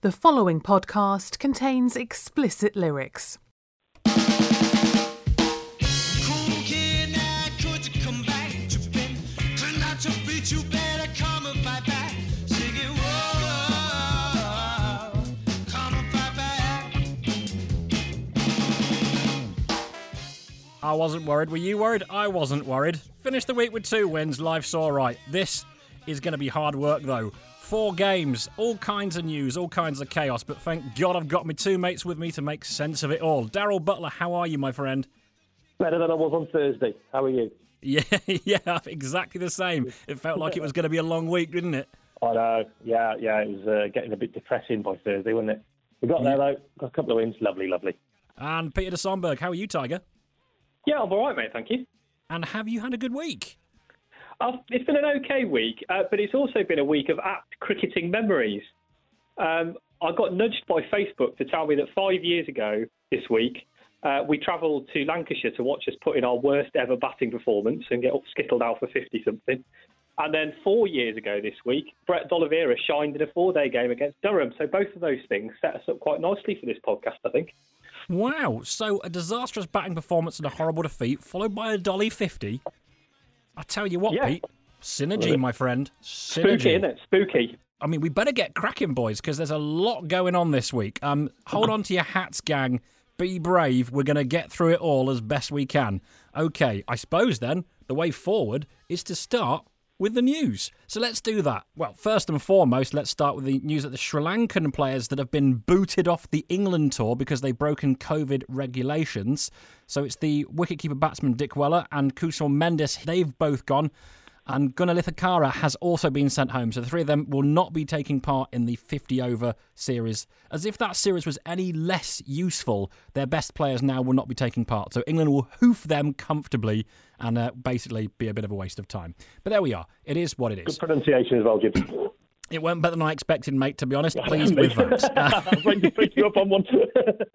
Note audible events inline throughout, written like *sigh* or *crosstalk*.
The following podcast contains explicit lyrics. I wasn't worried. Were you worried? I wasn't worried. Finished the week with two wins. Life's all right. This is going to be hard work, though. Four games, all kinds of news, all kinds of chaos, but thank God I've got my two mates with me to make sense of it all. Daryl Butler, how are you, my friend? Better than I was on Thursday. How are you? *laughs* Yeah, yeah, exactly the same. It felt like it was going to be a long week, didn't it? *laughs* I know. Yeah, yeah. It was uh, getting a bit depressing by Thursday, wasn't it? We got there though. Got a couple of wins. Lovely, lovely. And Peter de Sonberg, how are you, Tiger? Yeah, I'm all right, mate. Thank you. And have you had a good week? Uh, it's been an okay week, uh, but it's also been a week of apt cricketing memories. Um, I got nudged by Facebook to tell me that five years ago this week, uh, we travelled to Lancashire to watch us put in our worst ever batting performance and get skittled out for 50 something. And then four years ago this week, Brett D'Oliveira shined in a four day game against Durham. So both of those things set us up quite nicely for this podcast, I think. Wow, so a disastrous batting performance and a horrible defeat, followed by a dolly 50. I tell you what, Yeah. Pete, synergy, my friend. Synergy. Spooky, isn't it? Spooky. I mean, we better get cracking, boys, because there's a lot going on this week. Um, hold on to your hats, gang. Be brave. We're going to get through it all as best we can. Okay, I suppose then the way forward is to start with the news. So let's do that. Well, first and foremost, let's start with the news that the Sri Lankan players that have been booted off the England tour because they've broken COVID regulations. So it's the wicketkeeper batsman Dickwella and Kusal Mendis. They've both gone. And Gunnar has also been sent home. So the three of them will not be taking part in the 50 over series. As if that series was any less useful, their best players now will not be taking part. So England will hoof them comfortably and uh, basically be a bit of a waste of time. But there we are. It is what it is. Good pronunciation as well, Jim. *clears throat* It went better than I expected, mate, to be honest. Pleased with that. I was waiting to pick you up on one.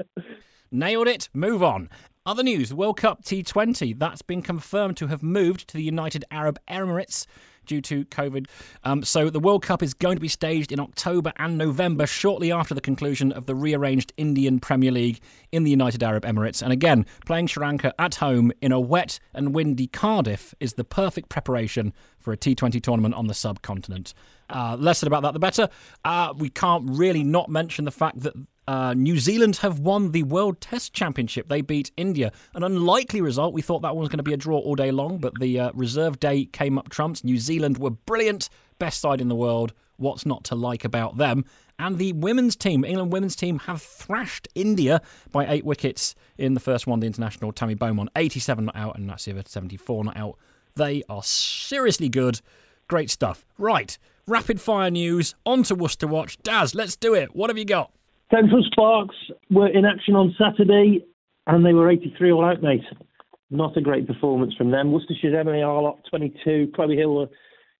*laughs* Nailed it. Move on. Other news World Cup T20. That's been confirmed to have moved to the United Arab Emirates due to COVID. Um, so the World Cup is going to be staged in October and November, shortly after the conclusion of the rearranged Indian Premier League in the United Arab Emirates. And again, playing Sri Lanka at home in a wet and windy Cardiff is the perfect preparation for a T20 tournament on the subcontinent. Uh, less said about that, the better. Uh, we can't really not mention the fact that uh, New Zealand have won the World Test Championship. They beat India. An unlikely result. We thought that one was going to be a draw all day long, but the uh, reserve day came up trumps. New Zealand were brilliant, best side in the world. What's not to like about them? And the women's team, England women's team, have thrashed India by eight wickets in the first one, the international. Tammy Beaumont, 87 not out, and Nat Sciver, 74 not out. They are seriously good. Great stuff. Right, rapid fire news. On to Worcester Watch. Daz, let's do it. What have you got? Central Sparks were in action on Saturday, and they were 83 all out, mate. Not a great performance from them. Worcestershire's Emily Arlott, 22. Chloe Hill were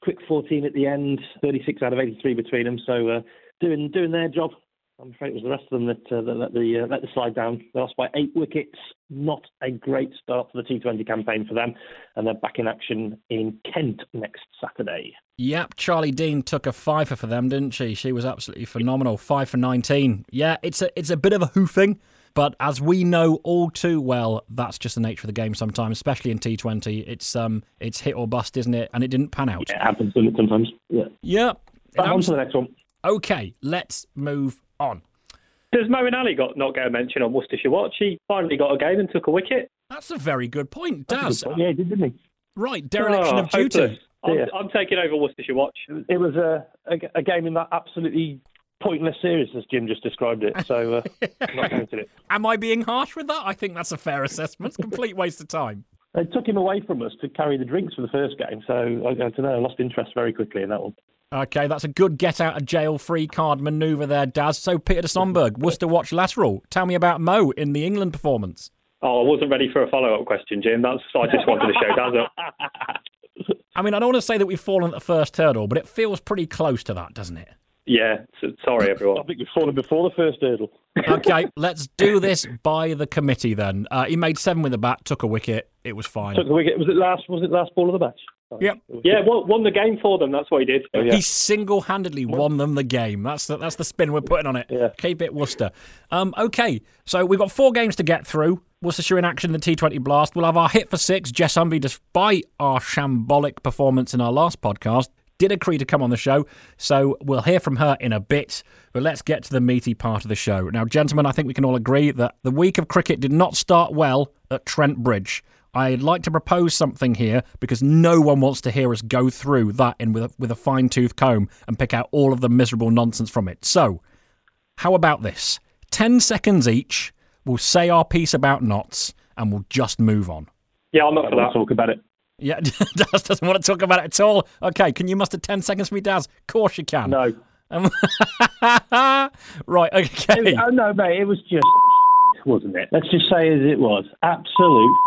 quick 14 at the end, 36 out of 83 between them. So uh, doing doing their job. I'm afraid it was the rest of them that, uh, that let the uh, let the slide down. They lost by eight wickets. Not a great start for the T20 campaign for them, and they're back in action in Kent next Saturday. Yep, Charlie Dean took a fiver for them, didn't she? She was absolutely phenomenal. Five for 19. Yeah, it's a it's a bit of a hoofing, but as we know all too well, that's just the nature of the game sometimes, especially in T20. It's um it's hit or bust, isn't it? And it didn't pan out. It happens sometimes. Yeah. Yeah. Back on to the next one. Okay, let's move on. Does Moeen Ali got not get a mention on Worcestershire Watch? He finally got a game and took a wicket. That's a very good point, Daz. Yeah, he did, didn't he? Right, dereliction Oh, of duty. I'm, Yeah. I'm taking over Worcestershire Watch. It was a, a, a game in that absolutely pointless series, as Jim just described it. So, uh, *laughs* not counted it. Am I being harsh with that? I think that's a fair assessment. Complete waste of time. They took him away from us to carry the drinks for the first game. So, I, I don't know, I lost interest very quickly in that one. Okay, that's a good get out of jail free card manoeuvre there, Daz. So, Peter de Sonberg, Worcester Watch lateral. Tell me about Mo in the England performance. Oh, I wasn't ready for a follow up question, Jim. That's I just wanted to show Daz up. *laughs* I mean, I don't want to say that we've fallen at the first hurdle, but it feels pretty close to that, doesn't it? Yeah, so, sorry everyone. *laughs* I think we've fallen before the first hurdle. *laughs* Okay, let's do this by the committee then. Uh, he made seven with the bat, took a wicket. It was fine. Took the wicket. Was it last? Was it last ball of the match? Yep. Yeah, won, won the game for them. That's what he did. He single-handedly won them the game. That's the, that's the spin we're putting on it. Yeah. Keep it Worcester. Um, okay, so we've got four games to get through. Worcestershire in action the T20 Blast. We'll have our hit for six. Jess Humby, despite our shambolic performance in our last podcast, did agree to come on the show. So we'll hear from her in a bit. But let's get to the meaty part of the show. Now, gentlemen, I think we can all agree that the week of cricket did not start well at Trent Bridge. I'd like to propose something here because no one wants to hear us go through that in with a, with a fine tooth comb and pick out all of the miserable nonsense from it. So, how about this? 10 seconds each. We'll say our piece about knots and we'll just move on. Yeah, I'm not I for that. to talk about it. Yeah, *laughs* Daz doesn't want to talk about it at all. Okay, can you muster 10 seconds for me, Daz? Of course you can. No. Um, *laughs* right, okay. Oh, no, mate, it was just wasn't it? Let's just say as it was. Absolute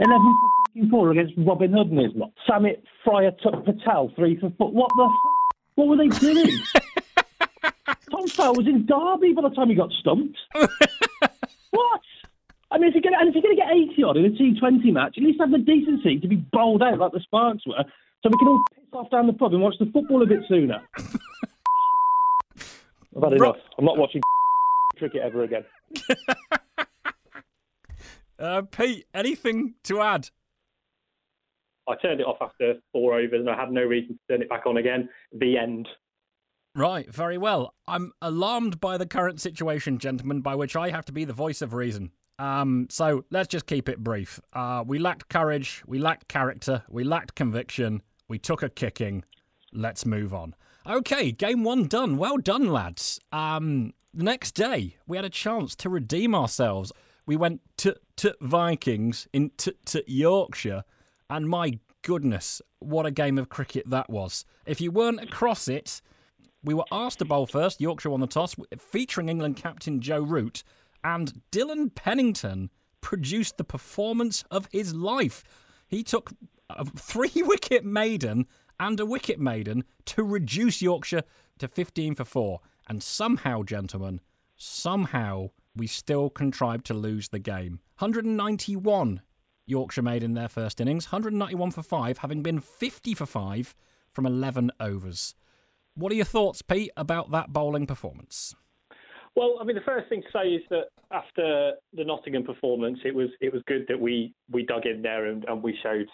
11 for fucking four against Robin Hood and his lot. Samit Fryer took Patel three for four. What the f- What were they doing? *laughs* Tom Fowler was in Derby by the time he got stumped. what? I mean, if you're going to get 80 odd in a T20 match, at least have the decency to be bowled out like the Sparks were, so we can all piss off down the pub and watch the football a bit sooner. *laughs* I've had enough. I'm not watching *laughs* cricket ever again. Uh, Pete, anything to add? I turned it off after four overs, and I had no reason to turn it back on again. The end. Right, very well. I'm alarmed by the current situation, gentlemen, by which I have to be the voice of reason. Um, so let's just keep it brief. Uh, we lacked courage, we lacked character, we lacked conviction, we took a kicking. Let's move on. Okay, game one done. Well done, lads. Um, the next day, we had a chance to redeem ourselves. We went to, to Vikings in to, Yorkshire, and my goodness, what a game of cricket that was. If you weren't across it, we were asked to bowl first. Yorkshire won the toss, featuring England captain Joe Root, and Dillon Pennington produced the performance of his life. He took a three *laughs* wicket maiden and a wicket maiden to reduce Yorkshire to 15 for 4. And somehow, gentlemen, somehow we still contrived to lose the game. 191 Yorkshire made in their first innings, 191 for 5, having been 50 for 5 from 11 overs. What are your thoughts, Pete, about that bowling performance? Well, I mean, the first thing to say is that after the Nottingham performance, it was it was good that we we dug in there and, and we showed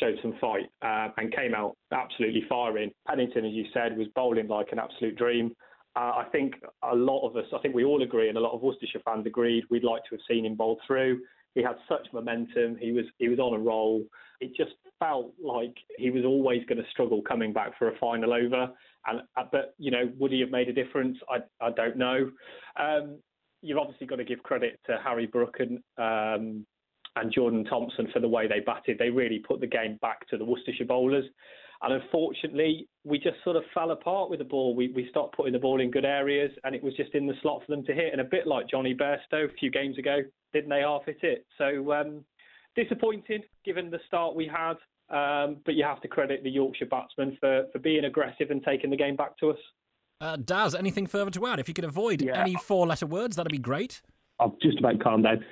showed some fight uh, and came out absolutely firing. Pennington, as you said, was bowling like an absolute dream. Uh, I think a lot of us, I think we all agree, and a lot of Worcestershire fans agreed, we'd like to have seen him bowl through. He had such momentum. He was he was on a roll. It just felt like he was always going to struggle coming back for a final over. And uh, but you know, would he have made a difference? I I don't know. Um, you've obviously got to give credit to Harry Brook and um, and Jordan Thompson for the way they batted. They really put the game back to the Worcestershire bowlers. And unfortunately, we just sort of fell apart with the ball. We we stopped putting the ball in good areas, and it was just in the slot for them to hit. And a bit like Jonny Bairstow a few games ago, didn't they half hit it? So um, disappointed given the start we had. Um, but you have to credit the Yorkshire batsmen for, for being aggressive and taking the game back to us. Uh, Daz, anything further to add? If you could avoid Yeah. any four letter words, that'd be great. I've just about calmed down.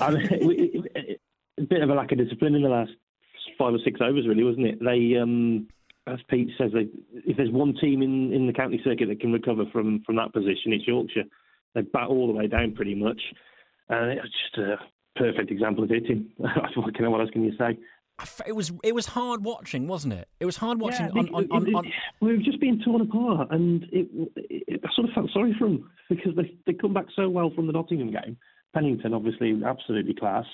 I mean, *laughs* it- it- a bit of a lack of discipline in the last five or six overs, really, wasn't it? They, um, as Pete says, they, if there's one team in, in the county circuit that can recover from, from that position, it's Yorkshire. They bat all the way down pretty much, and it's just a perfect example of hitting. *laughs* what can what else can you say? It was it was hard watching, wasn't it? It was hard watching Yeah, on, on, on, on, we were just being torn apart, and it, it, I sort of felt sorry for them because they they come back so well from the Nottingham game. Pennington, obviously, absolutely class.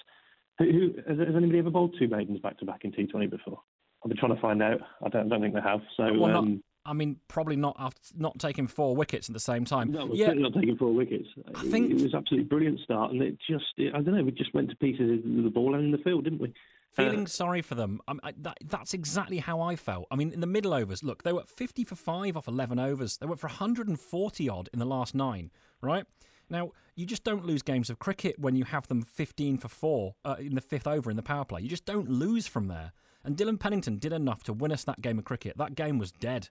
Who, who has, has anybody ever bowled two maidens back to back in T20 before? I've been trying to find out. I don't, don't think they have. So Well, not- um, I mean, probably not after not taking four wickets at the same time. no, yeah, certainly not taking four wickets. I think- it, was absolutely brilliant start, and it just it, I don't know. We just went to pieces with the ball and in the field, didn't we? feeling sorry for them. I, I, that, that's exactly how I felt. I mean, in the middle overs, look, they were 50 for five off 11 overs. They went for 140 odd in the last nine, right? Now, you just don't lose games of cricket when you have them 15 for four uh, in the fifth over in the power play. You just don't lose from there. And Dillon Pennington did enough to win us that game of cricket. That game was dead.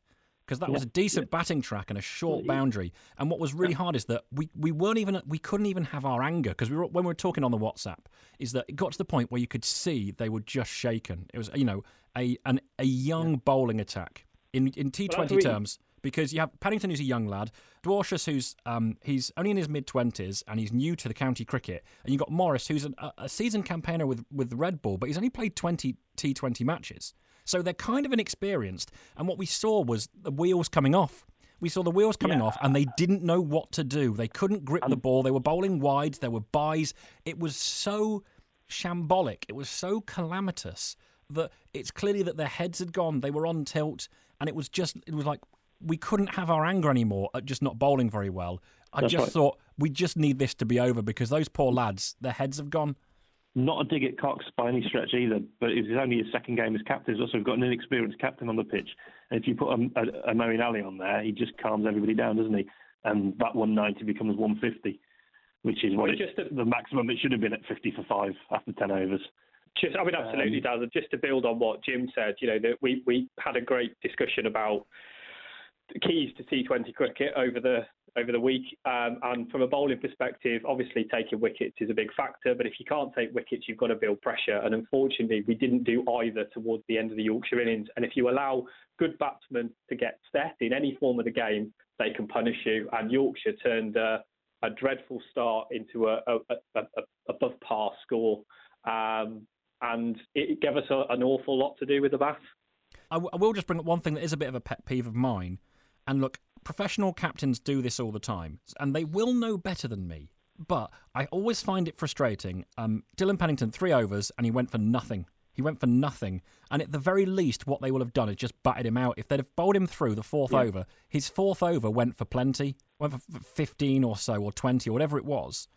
because that was a decent batting track and a short boundary. And what was really hard is that we, we weren't even we couldn't even have our anger because we were, when we were talking on the WhatsApp is that it got to the point where you could see they were just shaken. It was you know a an, a young bowling attack in in T Twenty terms because you have Paddington who's a young lad, Dwarshuis who's um, he's only in his mid twenties and he's new to the county cricket, and you have got Morris who's an, a, a seasoned campaigner with with Red Bull, but he's only played twenty T Twenty matches, so they're kind of inexperienced. And what we saw was the wheels coming off. We saw the wheels coming off, and they didn't know what to do. They couldn't grip the ball. They were bowling wide. There were buys. It was so shambolic. It was so calamitous that it's clearly that their heads had gone. They were on tilt, and it was just it was like we couldn't have our anger anymore at just not bowling very well. I That's just right. thought we just need this to be over because those poor lads, their heads have gone. Not a dig at Cox by any stretch either, but it was only his second game as captain. He's also got an inexperienced captain on the pitch. And if you put a, a, a Moeen Ali on there, he just calms everybody down, doesn't he? And that 190 becomes 150, which is what it, just a- the maximum it should have been at 50 for five after 10 overs. Just, I mean, absolutely, Um, Daz. Just to build on what Jim said, you know, that we we had a great discussion about the keys to T20 cricket over the over the week, um, and from a bowling perspective, obviously taking wickets is a big factor. But if you can't take wickets, you've got to build pressure, and unfortunately, we didn't do either towards the end of the Yorkshire innings. And if you allow good batsmen to get set in any form of the game, they can punish you. And Yorkshire turned a dreadful start into a, a, a, a above par score. Um, and it gave us an awful lot to do with the bat. I, w- I will just bring up one thing that is a bit of a pet peeve of mine. And look, professional captains do this all the time, and they will know better than me. But I always find it frustrating. Um, Dillon Pennington, three overs, and he went for nothing. He went for nothing. And at the very least, what they will have done is just batted him out. If they'd have bowled him through the fourth over, his fourth over went for plenty, went for 15 or so, or 20, or whatever it was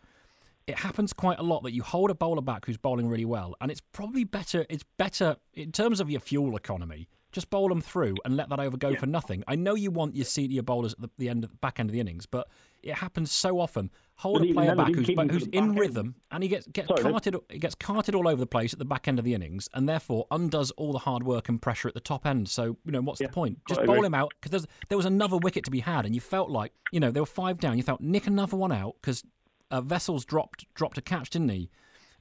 it happens quite a lot that you hold a bowler back who's bowling really well, and it's probably better. It's better in terms of your fuel economy. Just bowl them through and let that over go for nothing. I know you want your senior bowlers at the, the end, back end of the innings, but it happens so often. Hold But a player back who's, keep him to who's in end. rhythm, and he gets gets Sorry, carted. He gets carted all over the place at the back end of the innings, and therefore undoes all the hard work and pressure at the top end. So you know what's the point? Just bowl him out because there was another wicket to be had, and you felt like you know there were five down. You felt nick another one out because uh, Wessels dropped dropped a catch, didn't he?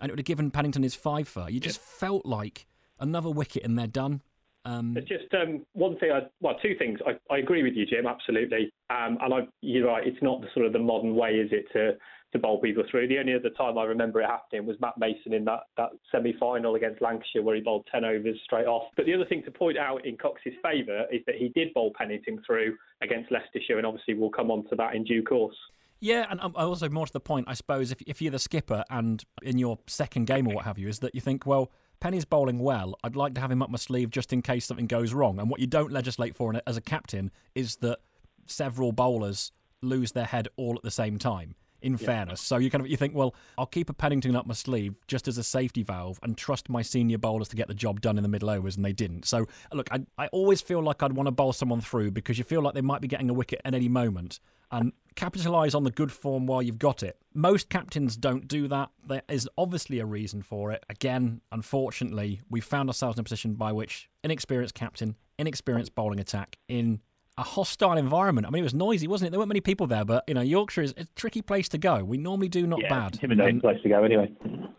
And it would have given Pennington his five for. You just felt like another wicket and they're done. Um, just um, one thing. I, well, two things. I, I agree with you, Jim. Absolutely. Um, and I, you're right. It's not the sort of the modern way, is it, to to bowl people through? The only other time I remember it happening was Matt Mason in that that semi-final against Lancashire, where he bowled ten overs straight off. But the other thing to point out in Cox's favour is that he did bowl Pennington through against Leicestershire, and obviously we'll come on to that in due course. Yeah, and um, also more to the point, I suppose, if, if you're the skipper and in your second game or what have you, is that you think, well, Penny's bowling well. I'd like to have him up my sleeve just in case something goes wrong. And what you don't legislate for as a captain is that several bowlers lose their head all at the same time. In fairness, so you kind of you think, well, I'll keep a Pennington up my sleeve just as a safety valve and trust my senior bowlers to get the job done in the middle overs, and they didn't. So look, I, I always feel like I'd want to bowl someone through because you feel like they might be getting a wicket at any moment, and capitalise on the good form while you've got it. Most captains don't do that. There is obviously a reason for it. Again, unfortunately, we found ourselves in a position by which inexperienced captain, inexperienced bowling attack in a hostile environment. I mean, it was noisy, wasn't it? There weren't many people there, but you know, Yorkshire is a tricky place to go. We normally do not yeah, bad. intimidating And- place to go anyway.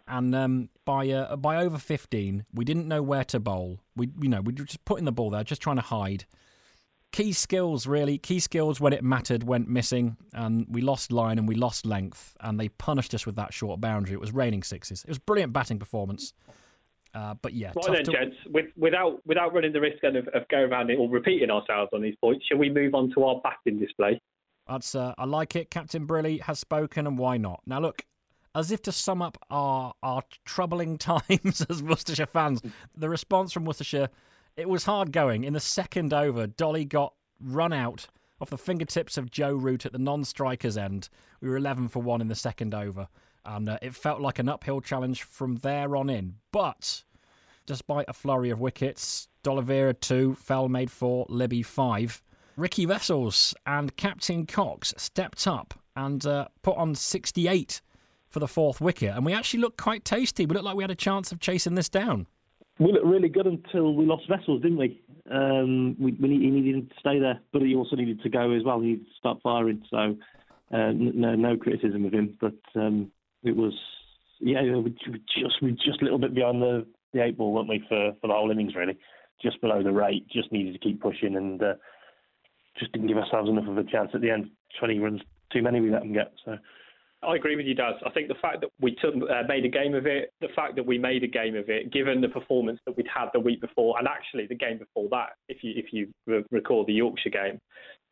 and um, by uh, by over fifteen, we didn't know where to bowl. We you know we were just putting the ball there, just trying to hide. Key skills, really, key skills when it mattered went missing, and we lost line and we lost length, and they punished us with that short boundary. It was raining sixes. It was brilliant batting performance, uh, but yeah, Right then, to- gents, with, without without running the risk then of, of going around it or repeating ourselves on these points, shall we move on to our batting display? That's uh, I like it. Captain Brilly has spoken, and why not? Now look, as if to sum up our our troubling *laughs* times as Worcestershire fans, the response from Worcestershire, it was hard going. In the second over, Dolly got run out off the fingertips of Joe Root at the non-striker's end. We were 11 for one in the second over, and uh, it felt like an uphill challenge from there on in. But despite a flurry of wickets, D'Oliveira two, Fell made four, Libby five. Riki Wessels and Captain Cox stepped up and uh, put on 68 for the fourth wicket, and we actually looked quite tasty. We looked like we had a chance of chasing this down. We looked really good until we lost Wessels, didn't we? Um, we, we need, he needed to stay there, but he also needed to go as well. He needed start firing. So uh, no, no criticism of him, but um, it was yeah, we we just we just a little bit behind the, the eight ball, weren't we, for for the whole innings really, just below the rate. Just needed to keep pushing and uh, just didn't give ourselves enough of a chance at the end. Twenty runs too many we let them get. So. I agree with you, Daz. I think the fact that we took, uh, made a game of it, the fact that we made a game of it, given the performance that we'd had the week before, and actually the game before that, if you if you re- recall the Yorkshire game,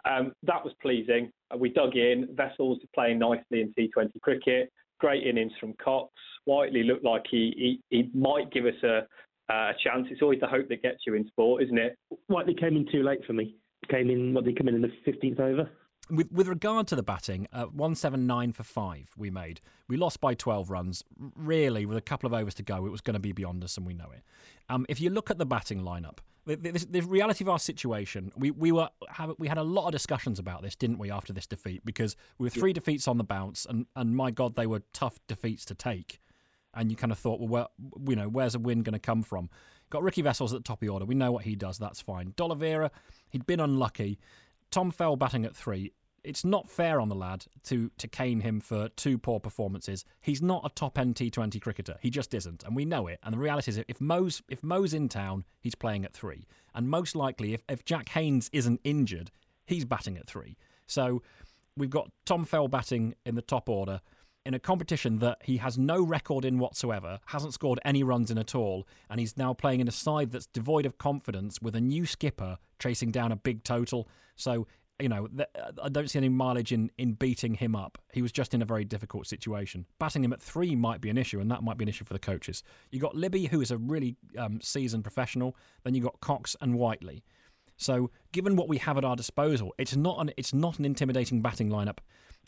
um, that was pleasing. Uh, we dug in. Wessels playing nicely in T20 cricket. Great innings from Cox. Whiteley looked like he he, he might give us a a chance. It's always the hope that gets you in sport, isn't it? Whiteley came in too late for me. Came in, what did he come in in the 15th over? With with regard to the batting, uh, one seven nine for five we made. We lost by twelve runs. Really, with a couple of overs to go, it was going to be beyond us, and we know it. Um, if you look at the batting lineup, the, the, the reality of our situation, we we were have, we had a lot of discussions about this, didn't we? After this defeat, because we were three defeats on the bounce, and and my God, they were tough defeats to take. And you kind of thought, well, where, you know, where's a win going to come from? Got Riki Wessels at the top of the order. We know what he does. That's fine. D'Oliveira, he'd been unlucky. Tom Fell batting at three. It's not fair on the lad to to cane him for two poor performances. He's not a top end T20 cricketer. He just isn't, and we know it. And the reality is, if Mo's if Mo's in town, he's playing at three, and most likely, if if Jack Haynes isn't injured, he's batting at three. So we've got Tom Fell batting in the top order in a competition that he has no record in whatsoever, hasn't scored any runs in at all, and he's now playing in a side that's devoid of confidence with a new skipper chasing down a big total. So, you know, I don't see any mileage in, in beating him up. He was just in a very difficult situation. Batting him at three might be an issue, and that might be an issue for the coaches. You've got Libby, who is a really um, seasoned professional, then you've got Cox and Whiteley. So, given what we have at our disposal, it's not an it's not an intimidating batting lineup.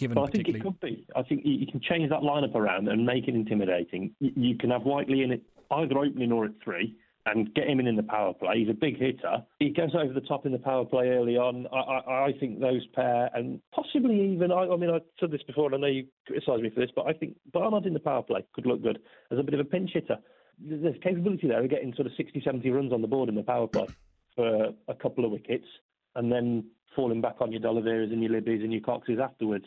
Given Well, I think it could be. I think you can change that lineup around and make it intimidating. You, can have Whiteley in it either opening or at three and get him in in the power play. He's a big hitter. He goes over the top in the power play early on. I, I, I think those pair, and possibly even, I, I mean, I've said this before and I know you criticise me for this, but I think Barnard in the power play could look good as a bit of a pinch hitter. There's capability there of getting sort of 60, 70 runs on the board in the power play for a couple of wickets and then falling back on your D'Oliveiras and your Libbies and your Coxes afterwards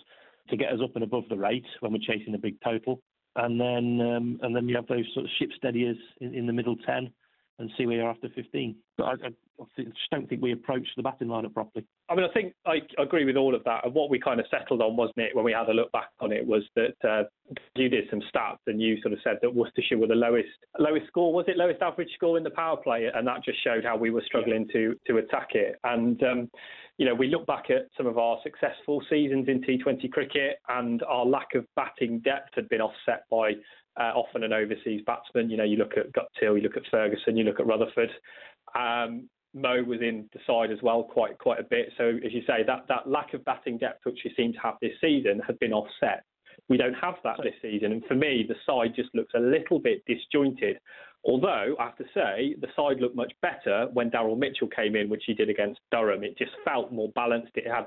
to get us up and above the rate when we're chasing a big total. And then um, and then you have those sort of ship steadiers in, in the middle 10 and see where you're after 15. But I, I, I just don't think we approached the batting lineup properly. I mean, I think I agree with all of that. And what we kind of settled on, wasn't it, when we had a look back on it, was that uh, you did some stats and you sort of said that Worcestershire were the lowest lowest score, was it lowest average score in the power play, and that just showed how we were struggling to to attack it. And um, you know, we look back at some of our successful seasons in T20 cricket, and our lack of batting depth had been offset by uh, often an overseas batsman. You know, you look at Guptill, you look at Ferguson, you look at Rutherford. Um, Mo was in the side as well quite quite a bit. So as you say, that that lack of batting depth which we seem to have this season had been offset. We don't have that this season, and for me, the side just looks a little bit disjointed. Although I have to say, the side looked much better when Daryl Mitchell came in, which he did against Durham. It just felt more balanced. It had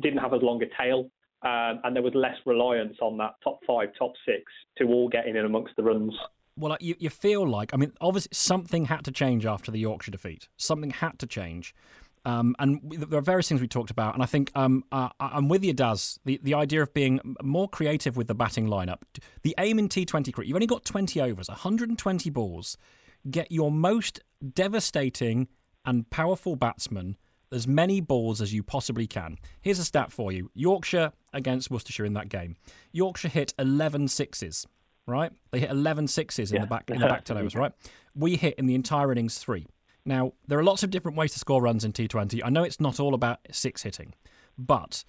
didn't have as long a tail, um, and there was less reliance on that top five, top six to all getting in amongst the runs. Well, you, you feel like, I mean, obviously something had to change after the Yorkshire defeat. Something had to change. Um, and there are various things we talked about. And I think um, uh, I- I'm with you, Daz. The, the idea of being more creative with the batting lineup. The aim in T20 cricket, you've only got 20 overs, 120 balls. Get your most devastating and powerful batsman as many balls as you possibly can. Here's a stat for you Yorkshire against Worcestershire in that game. Yorkshire hit 11 sixes right? They hit 11 sixes in Yeah. the back in the *laughs* back 10 overs, right? We hit in the entire innings three. Now there are lots of different ways to score runs in T20. I know it's not all about six hitting, but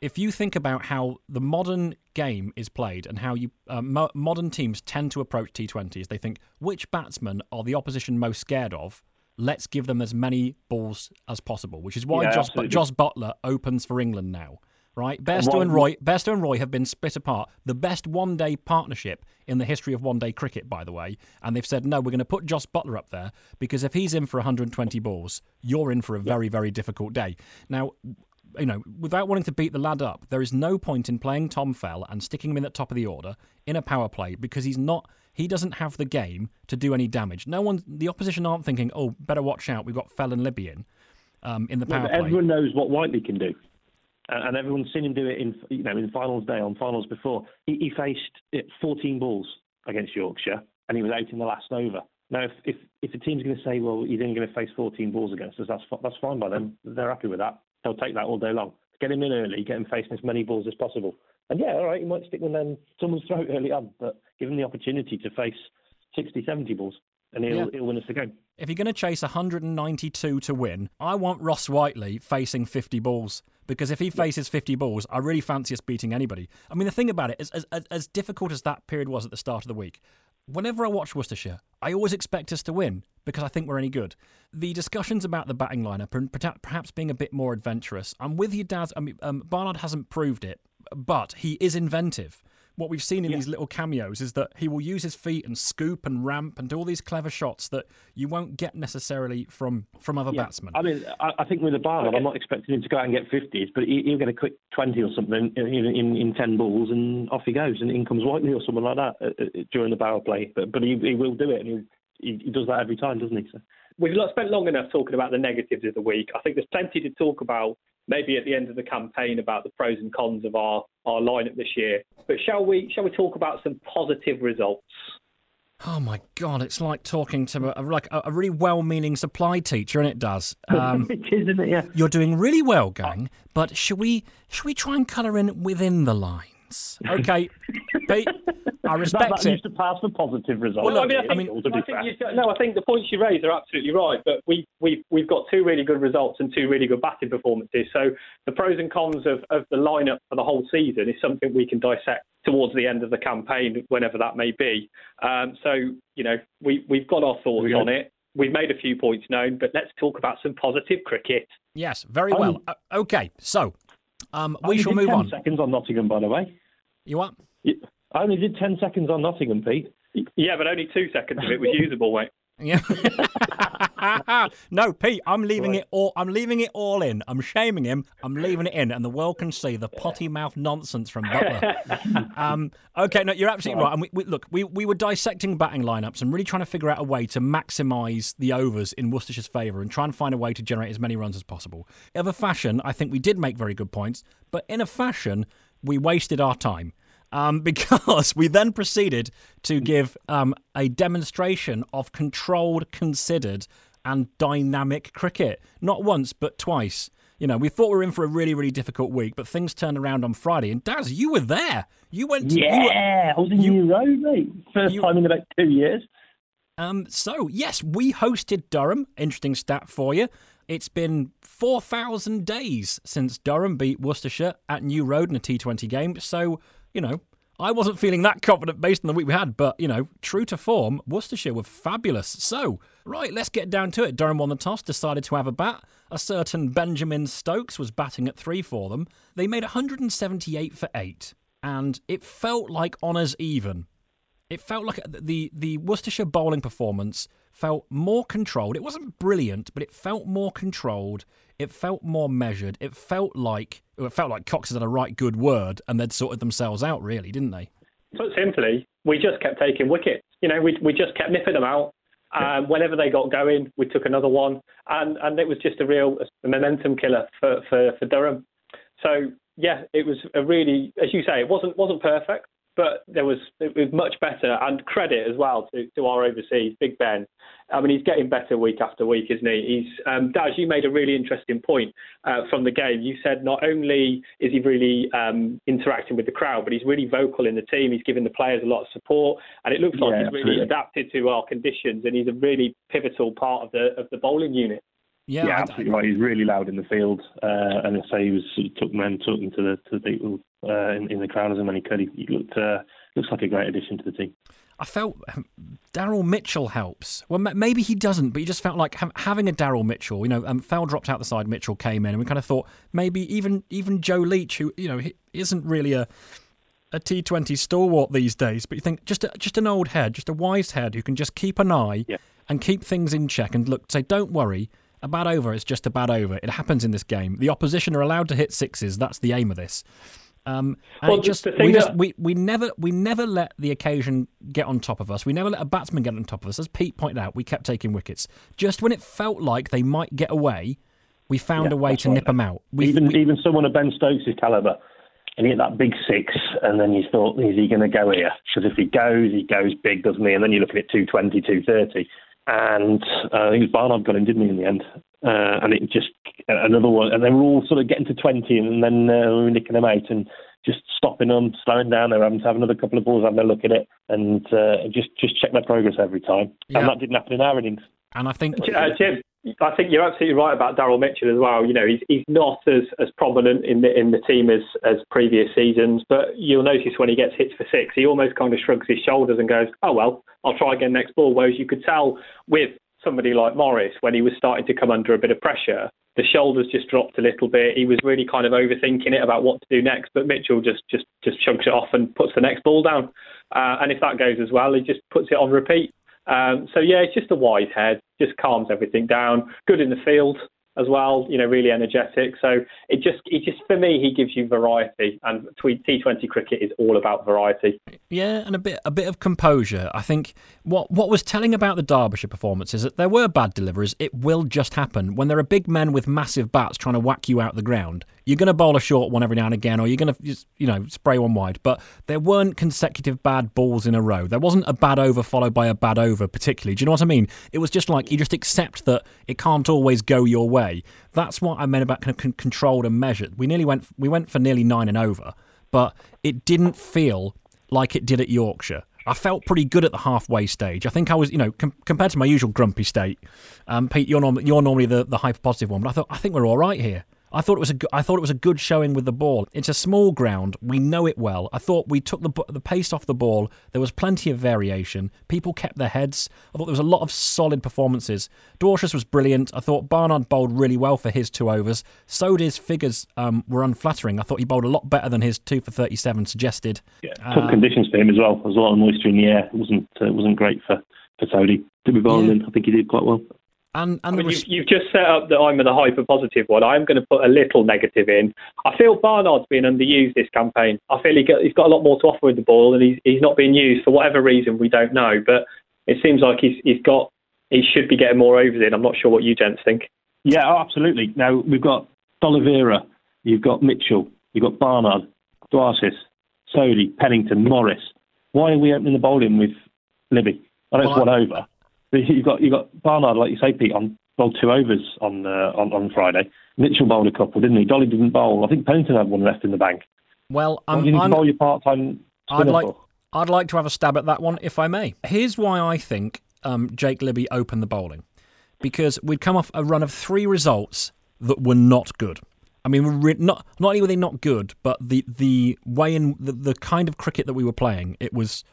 if you think about how the modern game is played and how you uh, mo- modern teams tend to approach T20s, they think which batsmen are the opposition most scared of. Let's give them as many balls as possible, which is why Yeah, Jos. Jos Buttler opens for England now. Right, Bairstow and Roy, Bairstow and Roy have been split apart. The best one-day partnership in the history of one-day cricket, by the way. And they've said no, we're going to put Jos Buttler up there because if he's in for 120 balls, you're in for a very, very difficult day. Now, you know, without wanting to beat the lad up, there is no point in playing Tom Fell and sticking him in the top of the order in a power play because he's not. He doesn't have the game to do any damage. No one, the opposition aren't thinking, "Oh, better watch out. We've got Fell and Libby in um, in the power play." everyone knows what Whiteley can do, and, everyone's seen him do it in you know in finals day on finals before. He, he faced eh, 14 balls against Yorkshire, and he was out in the last over. Now, if if, if the team's going to say, well, he's only going to face 14 balls against us, that's that's fine by them. They're happy with that. They'll take that all day long. Get him in early, get him facing as many balls as possible. And yeah, all right, he might stick them down someone's throat early on, but give him the opportunity to face 60, 70 balls, and he'll, Yeah. he'll win us the game. If you're going to chase 192 to win, I want Ross Whiteley facing 50 balls. Because if he faces 50 balls, I really fancy us beating anybody. I mean, the thing about it is, as, as, as difficult as that period was at the start of the week, whenever I watch Worcestershire, I always expect us to win because I think we're any good. The discussions about the batting lineup and perhaps being a bit more adventurous, I'm with you, Daz. I mean, um, Barnard hasn't proved it, but he is inventive. What we've seen in these little cameos is that he will use his feet and scoop and ramp and do all these clever shots that you won't get necessarily from from other batsmen. I mean, I, I think with the Barnard, I'm not expecting him to go out and get 50s, but he, he'll get a quick 20 or something in, in, in 10 balls, and off he goes, and in comes Whiteley or someone like that uh, uh, during the power play. But but he, he will do it, and he, he, he does that every time, doesn't he? So. We've not spent long enough talking about the negatives of the week. I think there's plenty to talk about maybe at the end of the campaign about the pros and cons of our, our lineup this year. But shall we shall we talk about some positive results? Oh my god, it's like talking to a, like a, a really well-meaning supply teacher, and it does. *laughs* Um, it is, isn't it? Yeah. you're doing really well, gang. But should we should we try and colour in within the lines? Okay, Pete, I That, respect that it. used to pass for positive results. Well, look, I mean, I I think, mean- to be I think fair. you, no, I think the points you raise are absolutely right. But we, we've we've got two really good results and two really good batting performances. So the pros and cons of, of the lineup for the whole season is something we can dissect towards the end of the campaign, whenever that may be. Um, so you know, we we've got our thoughts we on it. We've made a few points known, but let's talk about some positive cricket. Yes, very well. Uh, okay, so um, we shall move 10 on. seconds on Nottingham, by the way. You what? I only did 10 seconds on Nottingham, Pete. Yeah, but only two seconds of it was *laughs* usable, mate. Yeah. *laughs* no, Pete, I'm leaving it all. I'm leaving it all in. I'm shaming him. I'm leaving it in, and the world can see the potty mouth nonsense from Butler. *laughs* um, okay, no, you're absolutely right. And we, we, look, we, we were dissecting batting lineups and really trying to figure out a way to maximise the overs in Worcestershire's favour and try and find a way to generate as many runs as possible. Of a fashion, I think we did make very good points, but in a fashion, we wasted our time um, *laughs* because we then proceeded to give um, a demonstration of controlled, considered, and dynamic cricket. Not once, but twice. You know, we thought we were in for a really, really difficult week, but things turned around on Friday. And Daz, you were there. You went. To, you were- Yeah, I was in you- New Road, mate. First you- time in about two years. Um, so, yes, we hosted Durham. Interesting stat for you. It's been 4,000 days since Durham beat Worcestershire at New Road in a T20 game. So, you know, I wasn't feeling that confident based on the week we had, but, you know, true to form, Worcestershire were fabulous. So, right, let's get down to it. Durham won the toss, decided to have a bat. A certain Benjamin Stokes was batting at three for them. They made 178 for eight, and it felt like honours even. It felt like the the Worcestershire bowling performance felt more controlled. It wasn't brilliant, but it felt more controlled. It felt more measured. It felt like it felt like Cox had a right good word, and they'd sorted themselves out, really, didn't they? Put simply, we just kept taking wickets. You know, we we just kept nipping them out. Um, whenever they got going, we took another one, and, and it was just a real a momentum killer for, for, for Durham. So yeah, it was a really, as you say, it wasn't wasn't perfect, but there was it was much better, and credit as well to, to our overseas Big Ben. I mean, he's getting better week after week, isn't he? He's um, Daz, you made a really interesting point uh, from the game. You said not only is he really um, interacting with the crowd, but he's really vocal in the team. He's giving the players a lot of support, and it looks like Yeah, he's really absolutely. adapted to our conditions, and he's a really pivotal part of the of the bowling unit. Yeah, Yeah, I- absolutely right. He's really loud in the field, uh, and I say he was he took men talking to the to the people uh, in, in the crowd as many could. He, he looked uh, looks like a great addition to the team. I felt um, Daryl Mitchell helps. Well, maybe he doesn't, but you just felt like ha- having a Daryl Mitchell. You know, um, Fell dropped out the side, Mitchell came in, and we kind of thought maybe even even Joe Leach, who you know he isn't really a a T20 stalwart these days, but you think just a, just an old head, just a wise head who can just keep an eye Yeah. and keep things in check and look say, don't worry. A bad over is just a bad over. It happens in this game. The opposition are allowed to hit sixes. That's the aim of this. Um, and Well, just we just that- we, we never we never let the occasion get on top of us. We never let a batsman get on top of us. As Pete pointed out, we kept taking wickets. Just when it felt like they might get away, we found Yeah, a way to right. nip them out. We, even we- even someone of Ben Stokes' calibre, and he hit that big six, and then you thought, is he going to go here? Because if he goes, he goes big, doesn't he? And then you're looking at 220, 230. And uh, I think it was Barnard got him, didn't he, in the end? Uh, and it just another one, and they were all sort of getting to 20, and then uh, we were nicking them out and just stopping them, slowing down. They were having to have another couple of balls, having a look at it, and uh, just just check their progress every time. Yeah. And that didn't happen in our innings. and I think Uh, Jim, I think you're absolutely right about Daryl Mitchell as well. You know, he's he's not as, as prominent in the in the team as as previous seasons, but you'll notice when he gets hit for six, he almost kind of shrugs his shoulders and goes, "Oh well, I'll try again next ball." Whereas you could tell with somebody like Morris when he was starting to come under a bit of pressure, the shoulders just dropped a little bit. He was really kind of overthinking it about what to do next, but Mitchell just just just chugs it off and puts the next ball down. Uh, and if that goes as well, he just puts it on repeat. Um, so yeah, it's just a wise head, just calms everything down. Good in the field as well, you know, really energetic. So it just, it just for me, he gives you variety, and T20 cricket is all about variety. Yeah, and a bit a bit of composure. I think what what was telling about the Derbyshire performance is that there were bad deliveries. It will just happen when there are big men with massive bats trying to whack you out of the ground. You're going to bowl a short one every now and again, or you're going to you know spray one wide. But there weren't consecutive bad balls in a row. There wasn't a bad over followed by a bad over, particularly. Do you know what I mean? It was just like you just accept that it can't always go your way. That's what I meant about kind of con- controlled and measured. We nearly went we went for nearly nine and over, but it didn't feel like it did at Yorkshire. I felt pretty good at the halfway stage. I think I was, you know, com- compared to my usual grumpy state. Um, Pete, you're, norm- you're normally the, the hyper positive one, but I thought I think we're all right here. I thought it was a I thought it was a good showing with the ball. It's a small ground. We know it well. I thought we took the the pace off the ball. There was plenty of variation. People kept their heads. I thought there was a lot of solid performances. Dwarshuis was brilliant. I thought Barnard bowled really well for his two overs. Sodhi's figures um, were unflattering. I thought he bowled a lot better than his two for 37 suggested. Tough conditions for him as well. There was a lot of moisture in the air. It wasn't uh, wasn't great for for Sodhi. To be bowling, Yeah. in. I think he did quite well. And and I mean, res- you've, you've just set up that I'm in the hyper positive one. I'm going to put a little negative in. I feel Barnard's been underused this campaign. I feel he got, he's got a lot more to offer with the ball, and he's he's not being used for whatever reason we don't know. But it seems like he's he's got he should be getting more overs in. I'm not sure what you gents think. Yeah, oh, absolutely. Now we've got D'Oliveira, you've got Mitchell, you've got Barnard, Dwarshuis, Sodhi, Pennington, Morris. Why are we opening the bowling with Libby? I know it's Well, one over. You've got you've got Barnard, like you say, Pete, on bowled two overs on uh, on on Friday. Mitchell bowled a couple, didn't he? Dolly didn't bowl. I think Pennington had one left in the bank. well, I'm, you need I'm to bowl your part-time I'd like for? I'd like to have a stab at that one if I may. Here's why I think um, Jake Libby opened the bowling because we'd come off a run of three results that were not good. I mean, not not only were they not good, but the the way in the, the kind of cricket that we were playing, it was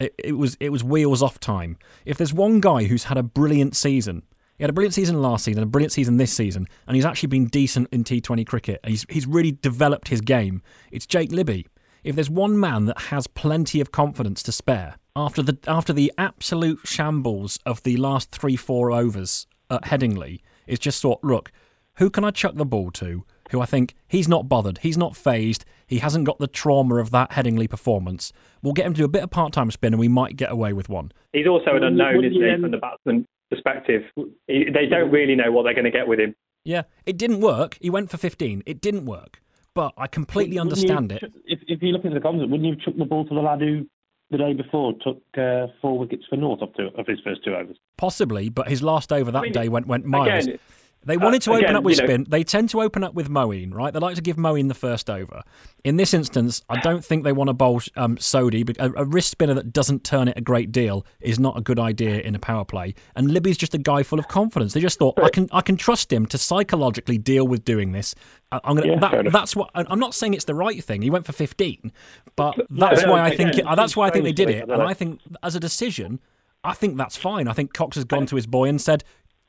it, was it was wheels off time. If there's one guy who's had a brilliant season, he had a brilliant season last season, a brilliant season this season, and he's actually been decent in T20 cricket. He's he's really developed his game. It's Jake Libby. If there's one man that has plenty of confidence to spare after the after the absolute shambles of the last three four overs at Headingley, it's just thought, look, who can I chuck the ball to? Who I think he's not bothered, he's not phased, he hasn't got the trauma of that Headingley performance. We'll get him to do a bit of part time spin, and we might get away with one. He's also an unknown, isn't he, from the batsman perspective? They don't really know what they're going to get with him. Yeah, it didn't work. He went for 15. It didn't work. But I completely Wouldn't understand you- it. If, if you look at the comments, wouldn't you have chucked the ball to the lad who the day before took uh, four wickets for naught up to of his first two overs? Possibly, but his last over that mean, day went went miles. Again, They wanted to uh, open again, up with you know- spin. They tend to open up with Moeen, right? They like to give Moeen the first over. In this instance, I don't think they want to bowl um, Sodhi. But a, a wrist spinner that doesn't turn it a great deal is not a good idea in a power play. And Libby's just a guy full of confidence. They just thought I can I can trust him to psychologically deal with doing this. I'm gonna. Yeah, that, that's what I'm not saying it's the right thing. He went for 15, but that's no, why I think it, that's why I think they did strange to me, it. And. I think as a decision, I think that's fine. I think Cox has gone to his boy and said, "Do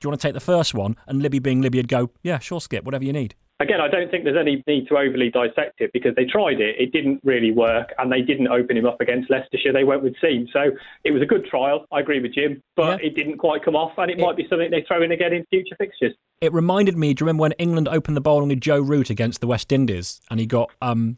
you want to take the first one?" And Libby, being Libby, would go, "Yeah, sure, Skip, whatever you need." again, I don't think there's any need to overly dissect it because they tried it, it didn't really work, and they didn't open him up against Leicestershire. They went with Seam, so it was a good trial. I agree with Jim, but Yeah. it didn't quite come off, and it, might be something they throw in again in future fixtures. It reminded me. Do you remember when England opened the bowling with Joe Root against the West Indies, and he got um,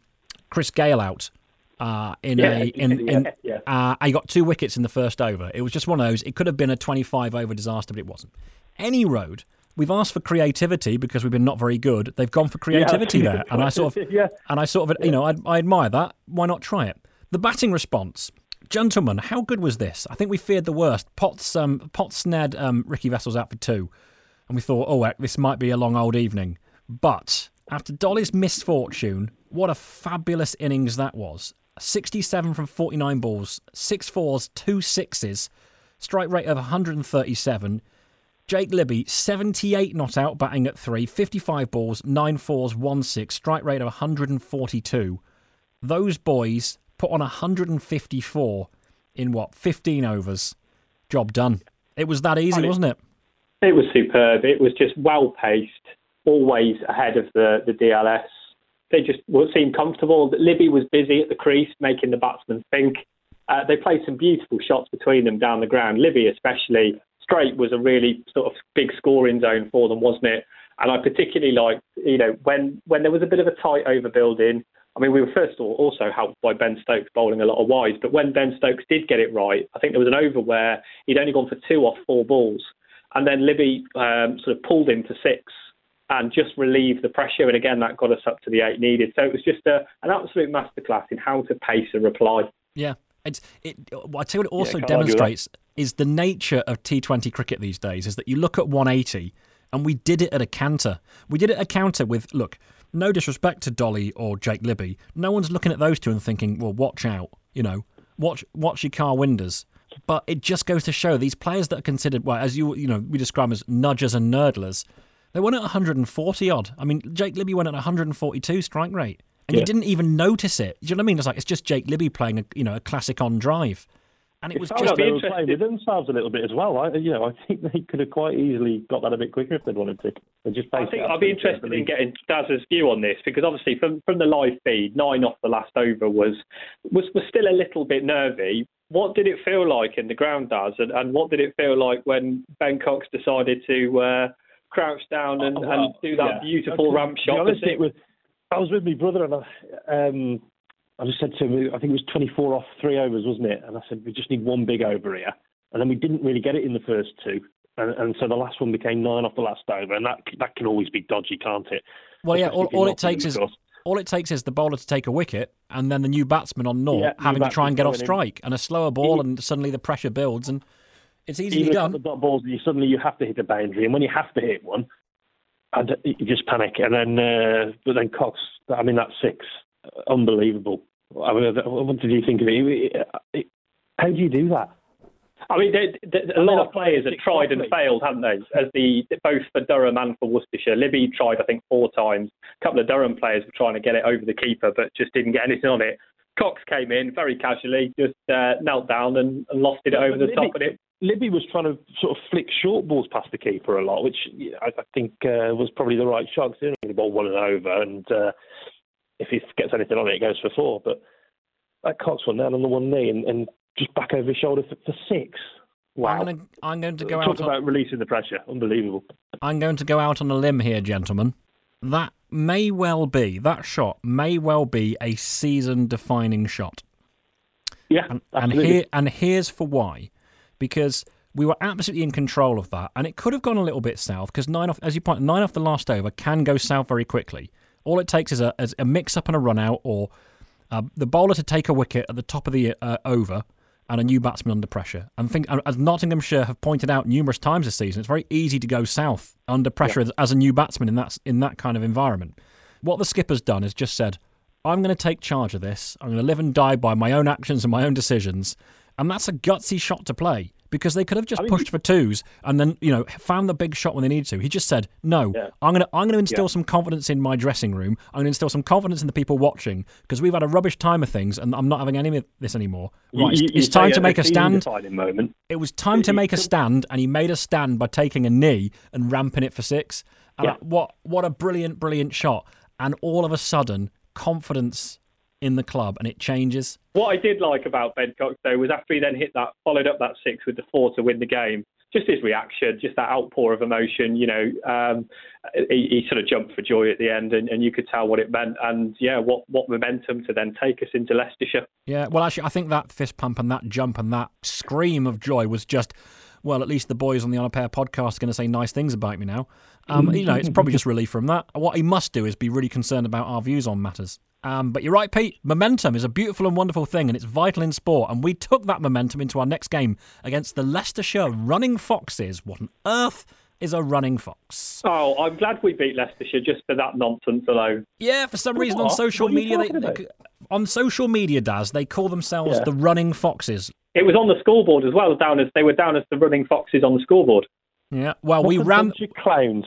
Chris Gayle out uh, in Yeah, a in, in yeah, yeah. Uh, he got two wickets in the first over. It was just one of those. It could have been a twenty-five over disaster, but it wasn't. Any road. We've asked for creativity because we've been not very good. They've gone for creativity there, and I sort of, *laughs* Yeah. and I sort of, you know, I, I admire that. Why not try it? The batting response, gentlemen, how good was this? I think we feared the worst. Potts, um, Potts snared um, Riki Wessels out for two, and we thought, oh, heck, this might be a long old evening. But after Dolly's misfortune, what a fabulous innings that was! 67 from 49 balls, six fours, two sixes, strike rate of 137. Jake Libby, 78 not out, batting at three, 55 balls, nine fours, one six, strike rate of 142. Those boys put on 154 in what, 15 overs. Job done. It was that easy, wasn't it? It was superb. It was just well paced, always ahead of the, the DLS. They just seemed comfortable. Libby was busy at the crease, making the batsmen think. Uh, they played some beautiful shots between them down the ground. Libby, especially, straight was a really sort of big scoring zone for them, wasn't it? And I particularly liked, you know, when when there was a bit of a tight overbuilding. I mean, we were first of all also helped by Ben Stokes bowling a lot of wides, but when Ben Stokes did get it right, I think there was an over where he'd only gone for two off four balls, and then Libby um, sort of pulled him to six and just relieved the pressure, and again that got us up to the eight needed. So it was just a, an absolute masterclass in how to pace a reply. Yeah. It's, it, I tell you what it also can't argue with that. demonstrates is the nature of T20 cricket these days is that you look at 180 and we did it at a canter. We did it at a counter with, look, no disrespect to Dolly or Jake Libby. No one's looking at those two and thinking, well, watch out, you know, watch, watch your car windows. But it just goes to show these players that are considered, well, as you, you know, we describe them as nudgers and nerdlers, they went at 140 odd. I mean, Jake Libby went at 142 strike rate. And you didn't even notice it. Do you know what I mean? It's like it's just Jake Libby playing a you know a classic on drive, and it was just like they were playing with themselves a little bit as well. I, you know, I think they could have quite easily got that a bit quicker if they'd wanted to. They just I paced think I'd be interested in getting Daz's view on this because obviously from from the live feed, nine off the last over was was was still a little bit nervy. What did it feel like in the ground, Daz, and, and what did it feel like when Ben Cox decided to uh, crouch down and, Oh, well, and do that yeah. beautiful To ramp shot? honest, it was, I was with my brother and I, um, I just said to him, I think it was 24 off three overs, wasn't it? And I said, we just need one big over here. And then we didn't really get it in the first two. And, and so the last one became nine off the last over. And that that can always be dodgy, can't it? well, yeah. All, all it takes is all it takes is the bowler to take a wicket, and then the new batsman on naught Yeah, having to try and get off going in. strike, and a slower ball, and suddenly the pressure builds, and it's easily Even done. the dot balls, you suddenly you have to hit a boundary. And when you have to hit one, and you just panic. And then, uh, but then Cox, I mean, that six, unbelievable. I mean, what did you think of it? How do you do that? I mean, they, they, a I lot of players have tried and failed, haven't they? As the both for Durham and for Worcestershire. Libby tried, I think, four times. A couple of Durham players were trying to get it over the keeper, but just didn't get anything on it. Cox came in very casually, just uh, knelt down and, and lofted it Yeah, over the top, Libby- and it Libby was trying to sort of flick short balls past the keeper a lot, which I, I think uh, was probably the right shot. he only ball one and over, and uh, if he gets anything on it, it goes for four. But that Cox one down on the one knee and, and just back over his shoulder for, for six. Wow. I'm going to I'm going to go Talk out. On, about releasing the pressure. Unbelievable. I'm going to go out on a limb here, gentlemen. That may well be that shot may well be a season-defining shot. Yeah, And, and absolutely. here and here's for why, because we were absolutely in control of that, and it could have gone a little bit south because nine off, as you point, nine off the last over can go south very quickly. All it takes is a, is a mix-up and a run-out, or uh, the bowler to take a wicket at the top of the uh, over, and a new batsman under pressure. And think, as Nottinghamshire have pointed out numerous times this season, it's very easy to go south under pressure as, as a new batsman in that in that kind of environment. What the skipper's done is just said, I'm going to take charge of this. I'm going to live and die by my own actions and my own decisions. And that's a gutsy shot to play because they could have just mean, pushed for twos and then, you know, found the big shot when they needed to. He just said, "No, Yeah. I'm going to I'm to instill Yeah. some confidence in my dressing room. I'm going to instill some confidence in the people watching because we've had a rubbish time of things and I'm not having any of this anymore. Right, you- it's, you it's time to make a stand. It was time to make a stand, and he made a stand by taking a knee and ramping it for six. And Yeah. what what a brilliant, brilliant shot! And all of a sudden, confidence in the club, and it changes. What I did like about Ben Cox though was after he then hit that, followed up that six with the four to win the game. Just his reaction, just that outpour of emotion. You know, um, he, he sort of jumped for joy at the end, and, and you could tell what it meant. And yeah, what what momentum to then take us into Leicestershire. Yeah, well, actually, I think that fist pump and that jump and that scream of joy was just, well, at least the boys on the On a Pair podcast are going to say nice things about me now. Um, you know, it's probably just *laughs* relief from that. What he must do is be really concerned about our views on matters. Um, but you're right, Pete. Momentum is a beautiful and wonderful thing, and it's vital in sport. And we took that momentum into our next game against the Leicestershire Running Foxes. What on earth is a running fox? Oh, I'm glad we beat Leicestershire just for that nonsense alone. Yeah, for some reason on social What are you media, they, they- on social media, Daz, they call themselves Yeah. the Running Foxes. It was on the scoreboard as well, down as they were down as the running foxes on the scoreboard. Yeah, well, What we a ran. bunch of clowns.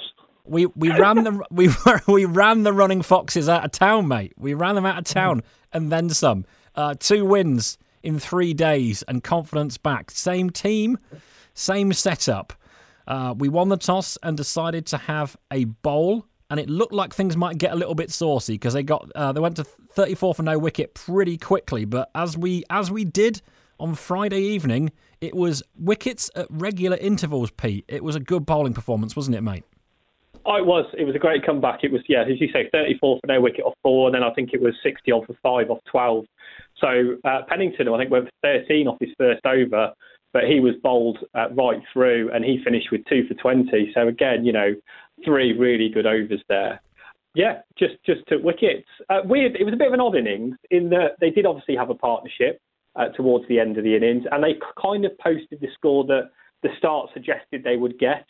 We we ran the *laughs* we *laughs* we ran the running foxes out of town, mate. We ran them out of town and then some. Uh, two wins in three days and confidence back. Same team, same setup. Uh, we won the toss and decided to have a bowl, and it looked like things might get a little bit saucy because they got uh, they went to 34 for no wicket pretty quickly. But as we as we did on Friday evening, it was wickets at regular intervals. Pete, it was a good bowling performance, wasn't it, mate? Oh, it was. It was a great comeback. It was, yeah, as you say, 34 for no wicket off four, and then I think it was 60 off for five off 12. So uh, Pennington, I think, went for 13 off his first over, but he was bowled uh, right through, and he finished with two for 20. So again, you know, three really good overs there. Yeah, just just took wickets. Uh, weird. It was a bit of an odd innings in that they did obviously have a partnership uh, towards the end of the innings, and they kind of posted the score that the start suggested they would get.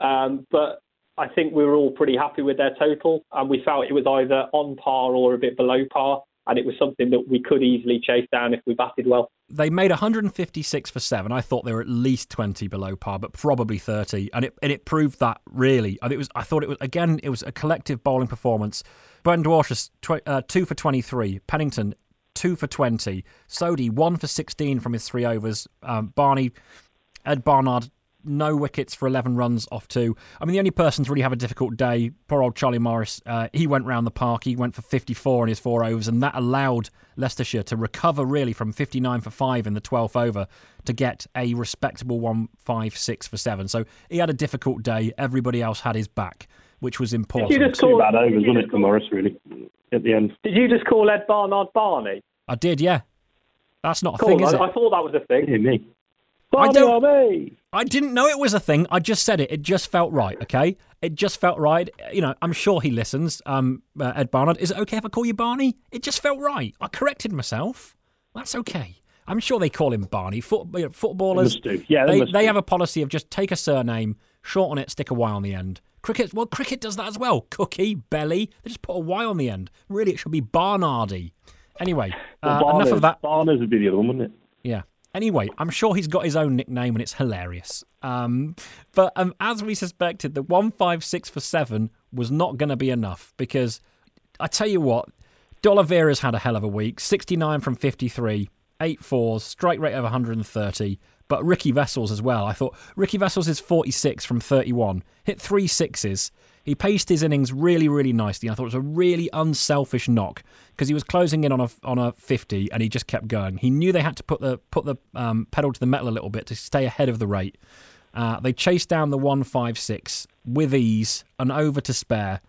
Um, but I think we were all pretty happy with their total, and we felt it was either on par or a bit below par, and it was something that we could easily chase down if we batted well. They made 156 for seven. I thought they were at least 20 below par, but probably 30, and it and it proved that really. And it was. I thought it was again. It was a collective bowling performance. Brendan Walsh tw- uh, two for 23. Pennington two for 20. Sodhi one for 16 from his three overs. Um, Barney, Ed Barnard no wickets for 11 runs off two. I mean, the only person to really have a difficult day, poor old Charlie Morris, uh, he went round the park. He went for 54 in his four overs, and that allowed Leicestershire to recover really from 59 for five in the 12th over to get a respectable 156 for seven. So he had a difficult day. Everybody else had his back, which was important. Did you just Two call, bad overs, did you wasn't it, for Morris, really, at the end. Did you just call Ed Barnard Barney? I did, yeah. That's not a Cool. thing, is I, it? I thought that was a thing. Hear me. I don't- Army! I didn't know it was a thing. I just said it. It just felt right. Okay, it just felt right. You know, I'm sure he listens. Um, uh, Ed Barnard, is it okay if I call you Barney? It just felt right. I corrected myself. That's okay. I'm sure they call him Barney. Foot, you know, footballers, They. Yeah, they they, they have a policy of just take a surname, shorten it, stick a Y on the end. Cricket, well, cricket does that as well. Cookie, belly, they just put a Y on the end. Really, it should be Barnardy. Anyway, uh, Well, enough of that. Barners would be the other one, wouldn't it? Yeah. Anyway, I'm sure he's got his own nickname and it's hilarious. Um, but um, as we suspected, the 156 for 7 was not going to be enough because I tell you what, D'Oliveira's had a hell of a week 69 from 53, 8 fours, strike rate of 130. But Riki Wessels as well. I thought Riki Wessels is 46 from 31, hit three sixes. He paced his innings really, really nicely. I thought it was a really unselfish knock because he was closing in on a on a 50 and he just kept going. He knew they had to put the put the um, pedal to the metal a little bit to stay ahead of the rate. Uh, they chased down the 156 with ease and over to spare,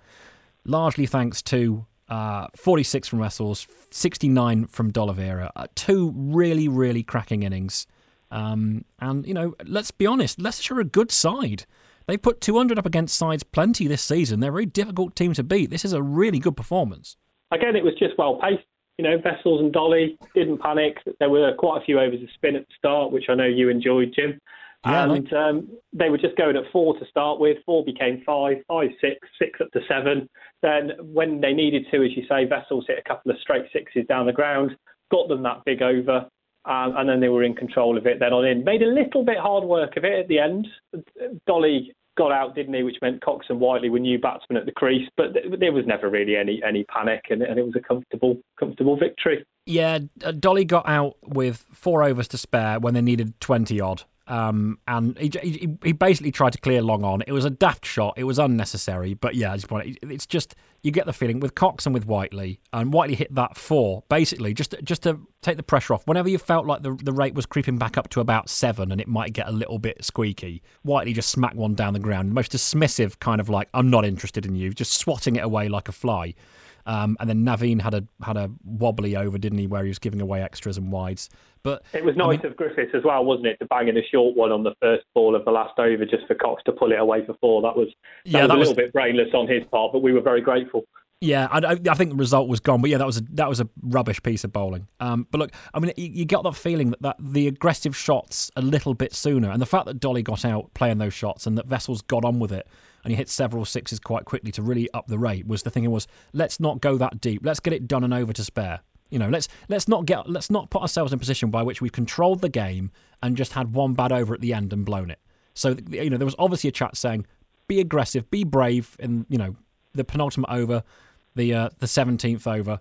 largely thanks to uh, 46 from Wessels, 69 from D'Oliveira. Uh, two really, really cracking innings. Um, and, you know, let's be honest, Leicestershire are a good side. They put 200 up against sides plenty this season. They're a very difficult team to beat. This is a really good performance. Again, it was just well paced. You know, Wessels and Dolly didn't panic. There were quite a few overs of spin at the start, which I know you enjoyed, Jim. Yeah, and um, they were just going at four to start with. Four became five, five, six, six up to seven. Then, when they needed to, as you say, Wessels hit a couple of straight sixes down the ground, got them that big over, um, and then they were in control of it then on in. Made a little bit hard work of it at the end. Dolly got out, didn't he? Which meant Cox and Whiteley were new batsmen at the crease, but th- there was never really any any panic, and, and it was a comfortable comfortable victory. Yeah, uh, Dolly got out with four overs to spare when they needed 20 odd. Um, and he, he he basically tried to clear long on. It was a daft shot. It was unnecessary. But yeah, just it's just you get the feeling with Cox and with Whiteley, and Whiteley hit that four basically just just to take the pressure off. Whenever you felt like the the rate was creeping back up to about seven and it might get a little bit squeaky, Whiteley just smacked one down the ground. Most dismissive kind of like I'm not interested in you, just swatting it away like a fly. Um, and then Naveen had a had a wobbly over, didn't he, where he was giving away extras and wides. But It was I nice mean- of Griffiths as well, wasn't it, to bang in a short one on the first ball of the last over just for Cox to pull it away for four. That was that Yeah, was that a was- little bit brainless on his part, but we were very grateful. Yeah, I, I I think the result was gone, but yeah, that was a, that was a rubbish piece of bowling. Um, but look, I mean, you, you get that feeling that, that the aggressive shots a little bit sooner, and the fact that Dolly got out playing those shots and that Wessels got on with it, and he hit several sixes quite quickly to really up the rate was the thing. Was let's not go that deep. Let's get it done and over to spare. You know, let's let's not get let's not put ourselves in a position by which we've controlled the game and just had one bad over at the end and blown it. So you know, there was obviously a chat saying, be aggressive, be brave in you know the penultimate over, the uh, the seventeenth over,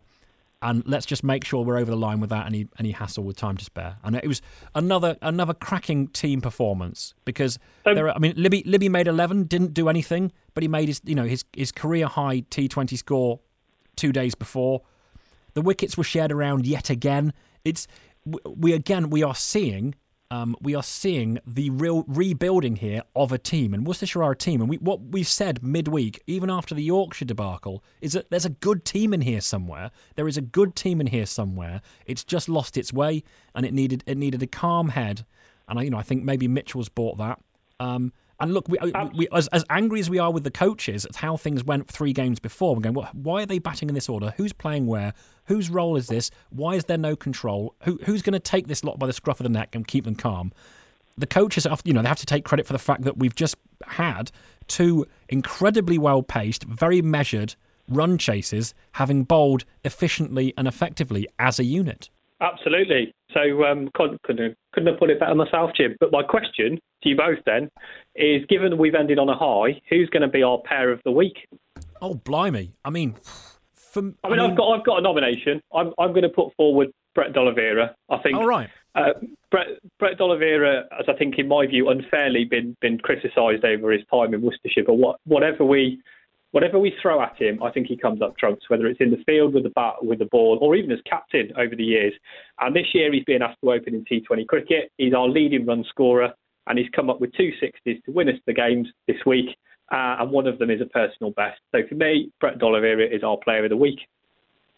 and let's just make sure we're over the line without any any hassle with time to spare. And it was another another cracking team performance because there. Are, I mean, Libby Libby made eleven, didn't do anything, but he made his you know his his career high T Twenty score two days before. The wickets were shared around yet again. It's we again we are seeing um, we are seeing the real rebuilding here of a team, and Worcestershire are a team. And we, what we've said midweek, even after the Yorkshire debacle, is that there's a good team in here somewhere. There is a good team in here somewhere. It's just lost its way, and it needed it needed a calm head. And I, you know, I think maybe Mitchell's bought that. Um, and look, we, we, as, as angry as we are with the coaches at how things went three games before, we're going, well, why are they batting in this order? Who's playing where? Whose role is this? Why is there no control? Who, who's going to take this lot by the scruff of the neck and keep them calm? The coaches, have, you know, they have to take credit for the fact that we've just had two incredibly well paced, very measured run chases, having bowled efficiently and effectively as a unit. Absolutely. So um, couldn't, couldn't, couldn't have put it better myself, Jim. But my question to you both then is given we've ended on a high, who's going to be our pair of the week? Oh, blimey. I mean, for, I mean, I've got I've got a nomination. I'm I'm going to put forward Brett D'Oliveira. I think All right. uh, Brett Brett D'Oliveira has I think in my view unfairly been been criticised over his time in Worcestershire. But what whatever we whatever we throw at him, I think he comes up trumps. Whether it's in the field with the bat, with the ball, or even as captain over the years. And this year he's been asked to open in T20 cricket. He's our leading run scorer, and he's come up with two sixties to win us the games this week. Uh, and one of them is a personal best. So for me, Brett D'Oliveira is our player of the week.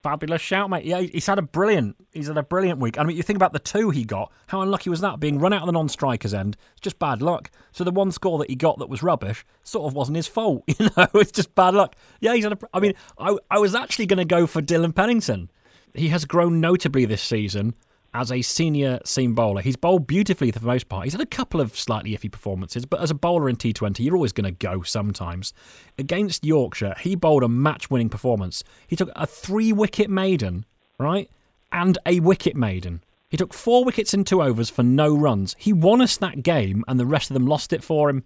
Fabulous shout, mate. Yeah, he's had a brilliant. He's had a brilliant week. I mean, you think about the two he got. How unlucky was that? Being run out of the non-strikers end. It's just bad luck. So the one score that he got that was rubbish sort of wasn't his fault. *laughs* You know, it's just bad luck. Yeah, he's had a. I mean, I I was actually going to go for Dillon Pennington. He has grown notably this season as a senior seam bowler. He's bowled beautifully for the most part. He's had a couple of slightly iffy performances, but as a bowler in T20, you're always going to go sometimes. Against Yorkshire, he bowled a match winning performance. He took a three wicket maiden, right? And a wicket maiden. He took four wickets in two overs for no runs. He won us that game, and the rest of them lost it for him.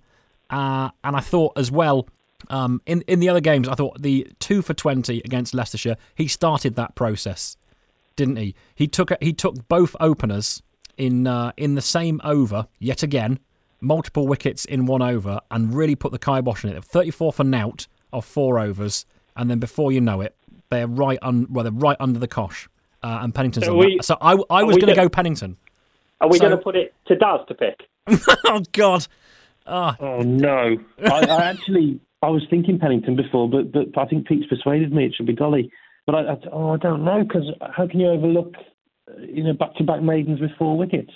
Uh, and I thought as well, um, in in the other games, I thought the two for twenty against Leicestershire, he started that process didn't he? He took he took both openers in uh, in the same over yet again, multiple wickets in one over, and really put the kibosh on it. Thirty four for Nout of four overs, and then before you know it, they're right un, well they're right under the cosh. Uh, and Pennington's So on we- So I, I was going to go- go Pennington. Are we So- going to put it to Daz to pick? *laughs* oh God, Oh no! *laughs* I, I actually I was thinking Pennington before, but but I think Pete's persuaded me it should be Dolly. But I, I oh I don't know because how can you overlook uh, you know back to back maidens with four wickets?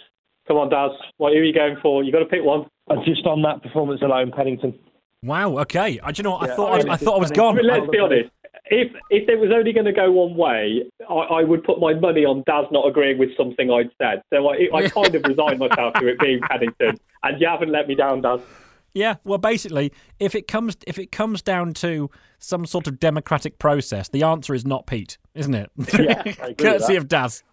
Come on, Daz. What are you going for? You've got to pick one. Uh, just on that performance alone, Pennington. wow. Okay, I, do you know what? I Yeah, thought I I, mean, I thought I was it's gone. I let's be honest. If if it was only going to go one way, I, I would put my money on Daz not agreeing with something I'd said. So I, I kind of resigned myself to it being Paddington, and you haven't let me down, Daz. Yeah, well, basically, if it comes if it comes down to some sort of democratic process, the answer is not Pete, isn't it? Yeah, I agree *laughs* with Courtesy that. of Daz.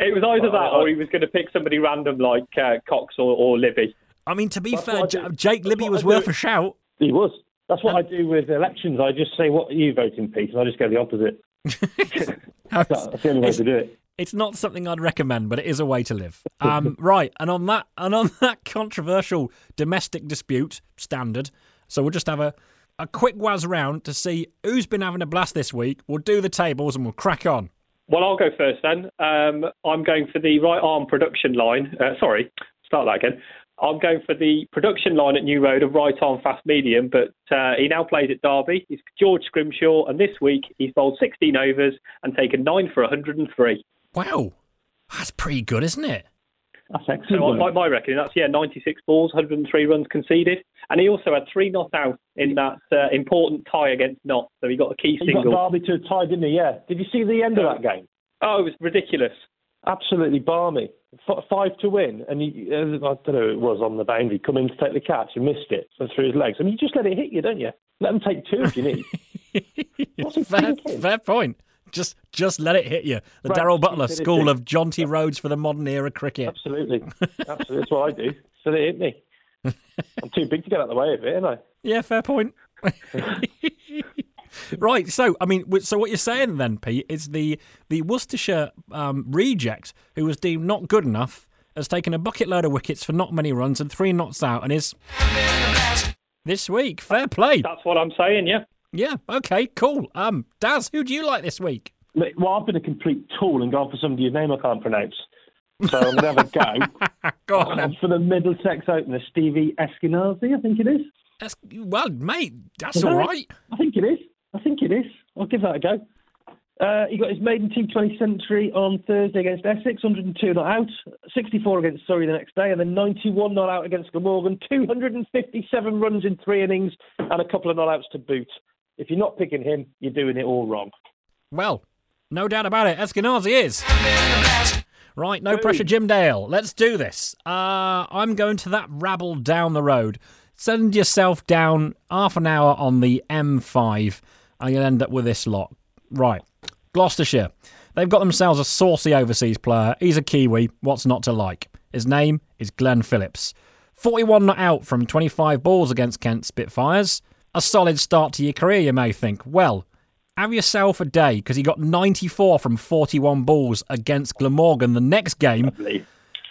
It was either that or he was going to pick somebody random like uh, Cox or, or Libby. I mean, to be That's fair, what I J- do. Jake That's Libby what was worth a shout. He was. That's what I do with elections. I just say, "What are you voting, Pete?" and I just go the opposite. *laughs* *laughs* That's the only way to do it. It's not something I'd recommend, but it is a way to live. *laughs* Um, right, and on that and on *laughs* that controversial domestic dispute standard, so we'll just have a a quick whiz round to see who's been having a blast this week. We'll do the tables and we'll crack on. Well, I'll go first then. Um, I'm going for the right arm production line. Uh, sorry, start that again. I'm going for the production line at New Road of right arm fast medium, but uh, he now plays at Derby. He's George Scrimshaw, and this week he's bowled 16 overs and taken 9 for 103. Wow, that's pretty good, isn't it? That's excellent. on my, my reckoning, that's yeah, 96 balls, 103 runs conceded, and he also had three not out in that uh, important tie against Not. So he got a key He got. Derby to a tie, didn't he? Yeah. Did you see the end of that game? Oh, it was ridiculous. Absolutely balmy. F- five to win, and he, uh, I don't know who it was on the boundary, come in to take the catch and missed it and through his legs. I mean, you just let it hit you, don't you? Let them take two if you need. *laughs* What's he fair, fair point. Just just let it hit you. The Right, Daryl Butler School of Jaunty Roads for the modern era cricket. Absolutely. *laughs* Absolutely. That's what I do. So they hit me. I'm too big to get out of the way of it, aren't I? Yeah, fair point. *laughs* right. So, I mean, so what you're saying then, Pete, is the the Worcestershire um, reject who was deemed not good enough has taken a bucket load of wickets for not many runs and three knots out, and is this week. Fair play. That's what I'm saying. Yeah. Yeah. Okay. Cool. Um, Daz, who do you like this week? Well, I've been a complete tool and gone for somebody whose name I can't pronounce. So I'm going to have a go. *laughs* Go on. For the Middlesex opener, Stevie Eskinazi, I think it is. That's, well, mate, that's Is all that right. I think it is. I think it is. I'll give that a go. Uh, he got his maiden T20 century on Thursday against Essex, 102 not out, 64 against Surrey the next day, and then 91 not out against Glamorgan, 257 runs in three innings, and a couple of not outs to boot. If you're not picking him, you're doing it all wrong. Well, no doubt about it. Eskinazi is. Right, no pressure, Jim Dale. Let's do this. Uh, I'm going to that rabble down the road. Send yourself down half an hour on the M5, and you'll end up with this lot. Right, Gloucestershire. They've got themselves a saucy overseas player. He's a Kiwi. What's not to like? His name is Glenn Phillips. 41 not out from 25 balls against Kent Spitfires. A solid start to your career, you may think. Well, have yourself a day because he got 94 from 41 balls against Glamorgan the next game.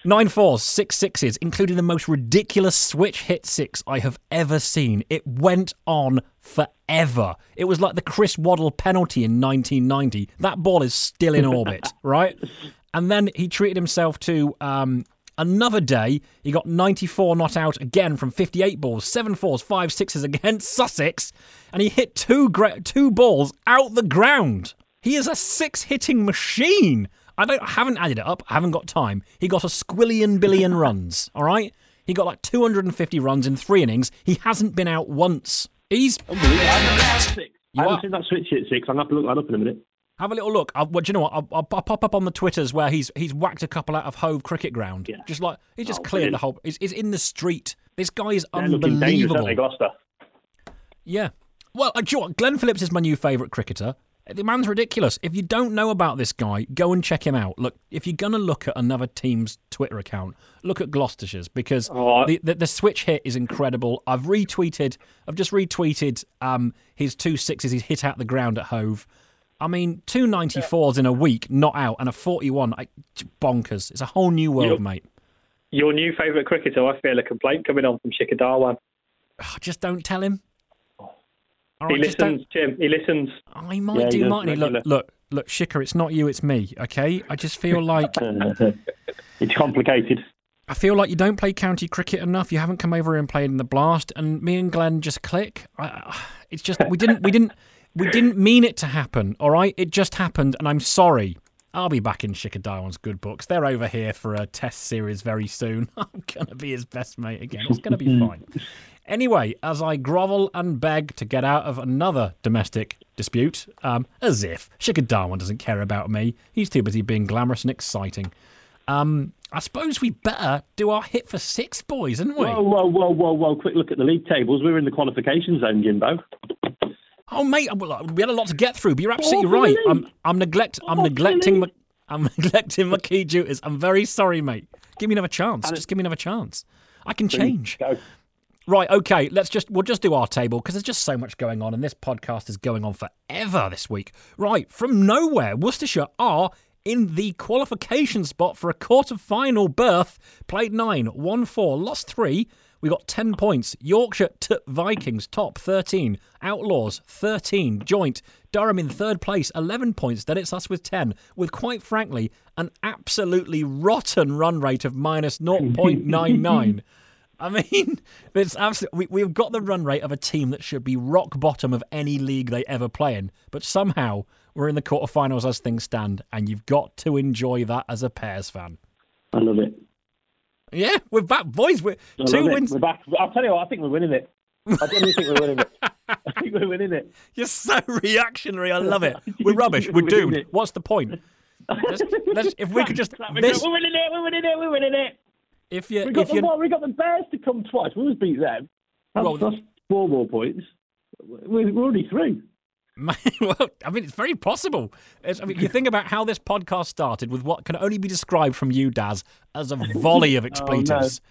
Nine fours, six sixes, including the most ridiculous switch hit six I have ever seen. It went on forever. It was like the Chris Waddle penalty in 1990. That ball is still in orbit, *laughs* right? And then he treated himself to um, another day. He got 94 not out again from 58 balls, seven fours, five sixes against *laughs* Sussex, and he hit two gra- two balls out the ground. He is a six hitting machine. I don't I haven't added it up. I haven't got time. He got a squillion billion runs. *laughs* All right. He got like 250 runs in three innings. He hasn't been out once. He's I haven't seen that switch hit six. I'm going to have to look that up in a minute. Have a little look. I'll, well, do you know what? I'll, I'll, I'll pop up on the twitters where he's he's whacked a couple out of Hove Cricket Ground. Yeah. Just like he just Oh, cleared brilliant. the whole. He's, he's in the street. This guy is They're dangerous, unbelievable. Gloucester? Yeah. Well, do you know what? Glenn Phillips is my new favourite cricketer. The man's ridiculous. If you don't know about this guy, go and check him out. Look, if you're going to look at another team's Twitter account, look at Gloucestershire's because Oh, the, the the switch hit is incredible. I've retweeted, I've just retweeted um, his two sixes he's hit out the ground at Hove. I mean, two ninety fours 94s in a week, not out, and a 41. I, bonkers. It's a whole new world, Yep. mate. Your new favourite cricketer, I feel a complaint coming on from Shikhar Dhawan. Ah, Just don't tell him. All He right, just don't- listens, Jim. He listens. I might Yeah, do, does mightn't he? Look, regular. look, look, Shikhar, it's not you, it's me. Okay, I just feel *laughs* like it's complicated. I feel like you don't play county cricket enough. You haven't come over here and played in the blast, and me and Glenn just click. I, I- it's just we didn't, we didn't, we didn't mean it to happen. All right, it just happened, and I'm sorry. I'll be back in Shikhar Dhawan's good books. They're over here for a test series very soon. *laughs* I'm gonna be his best mate again. It's gonna be fine. Anyway, as I grovel and beg to get out of another domestic dispute, um, as if Shikhar Dhawan doesn't care about me. He's too busy being glamorous and exciting. Um, I suppose we better do our hit for six, boys, isn't we? Whoa, whoa, whoa, whoa, whoa. Quick look at the league tables. We're in the qualification zone, Jimbo. Oh, mate, well, we had a lot to get through, but you're absolutely the right. I'm. I'm neglect, I'm Oh, neglecting, my. I'm *laughs* neglecting my key duties. I'm very sorry, mate. Give me another chance. Just give me another chance. I can change. Go. Right, okay, let's just we'll just do our table because there's just so much going on and this podcast is going on forever this week. Right, from nowhere, Worcestershire are in the qualification spot for a quarter-final berth. Played nine, won four, lost three. We got 10 points. Yorkshire to Vikings, top 13. Outlaws, 13. Joint. Durham in third place, 11 points. Then it's us with 10, with quite frankly, an absolutely rotten run rate of minus 0.99. I mean, *laughs* it's absolutely. We, we've got the run rate of a team that should be rock bottom of any league they ever play in, but somehow we're in the quarterfinals as things stand, and you've got to enjoy that as a Pears fan. I love it. Yeah, we're back, boys. We're I two wins. We're back. I'll tell you what, I think we're winning it. I genuinely think we're winning it. *laughs* I think we're winning it. You're so reactionary. I love it. *laughs* We're rubbish. We're doomed. What's the point? Let's, let's, if we could just this, *laughs* We're winning it. We're winning it. We're winning it. if you We got if the what? We got the Bears to come twice. We always beat them. That's, Well- that's four more points. We're, we're already through. *laughs* well, I mean, it's very possible. It's, I mean, you think about how this podcast started with what can only be described from you, Daz, as a *laughs* volley Oh, of expletives.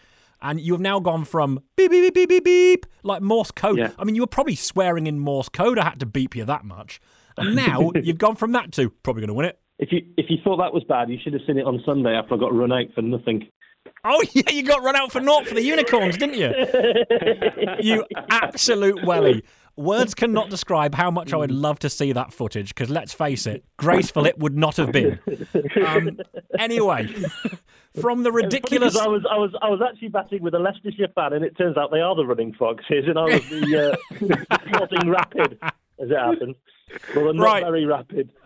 And you have now gone from beep, beep, beep, beep, beep, beep, like Morse code. Yeah. I mean, you were probably swearing in Morse code. I had to beep you that much. And *laughs* now you've gone from that to probably going to win it. If you if you thought that was bad, you should have seen it on Sunday after I got run out for nothing. Oh, yeah, you got run out for naught for the unicorns, didn't you? you absolute welly. Words cannot describe how much I would love to see that footage because let's face it, graceful it would not have been. Um, anyway, from the ridiculous. I was I was I was actually batting with a Leicestershire fan, and it turns out they are the running foxes, and I was the uh, *laughs* plodding rapid, as it happened. Well, they're not Right. very rapid. *laughs*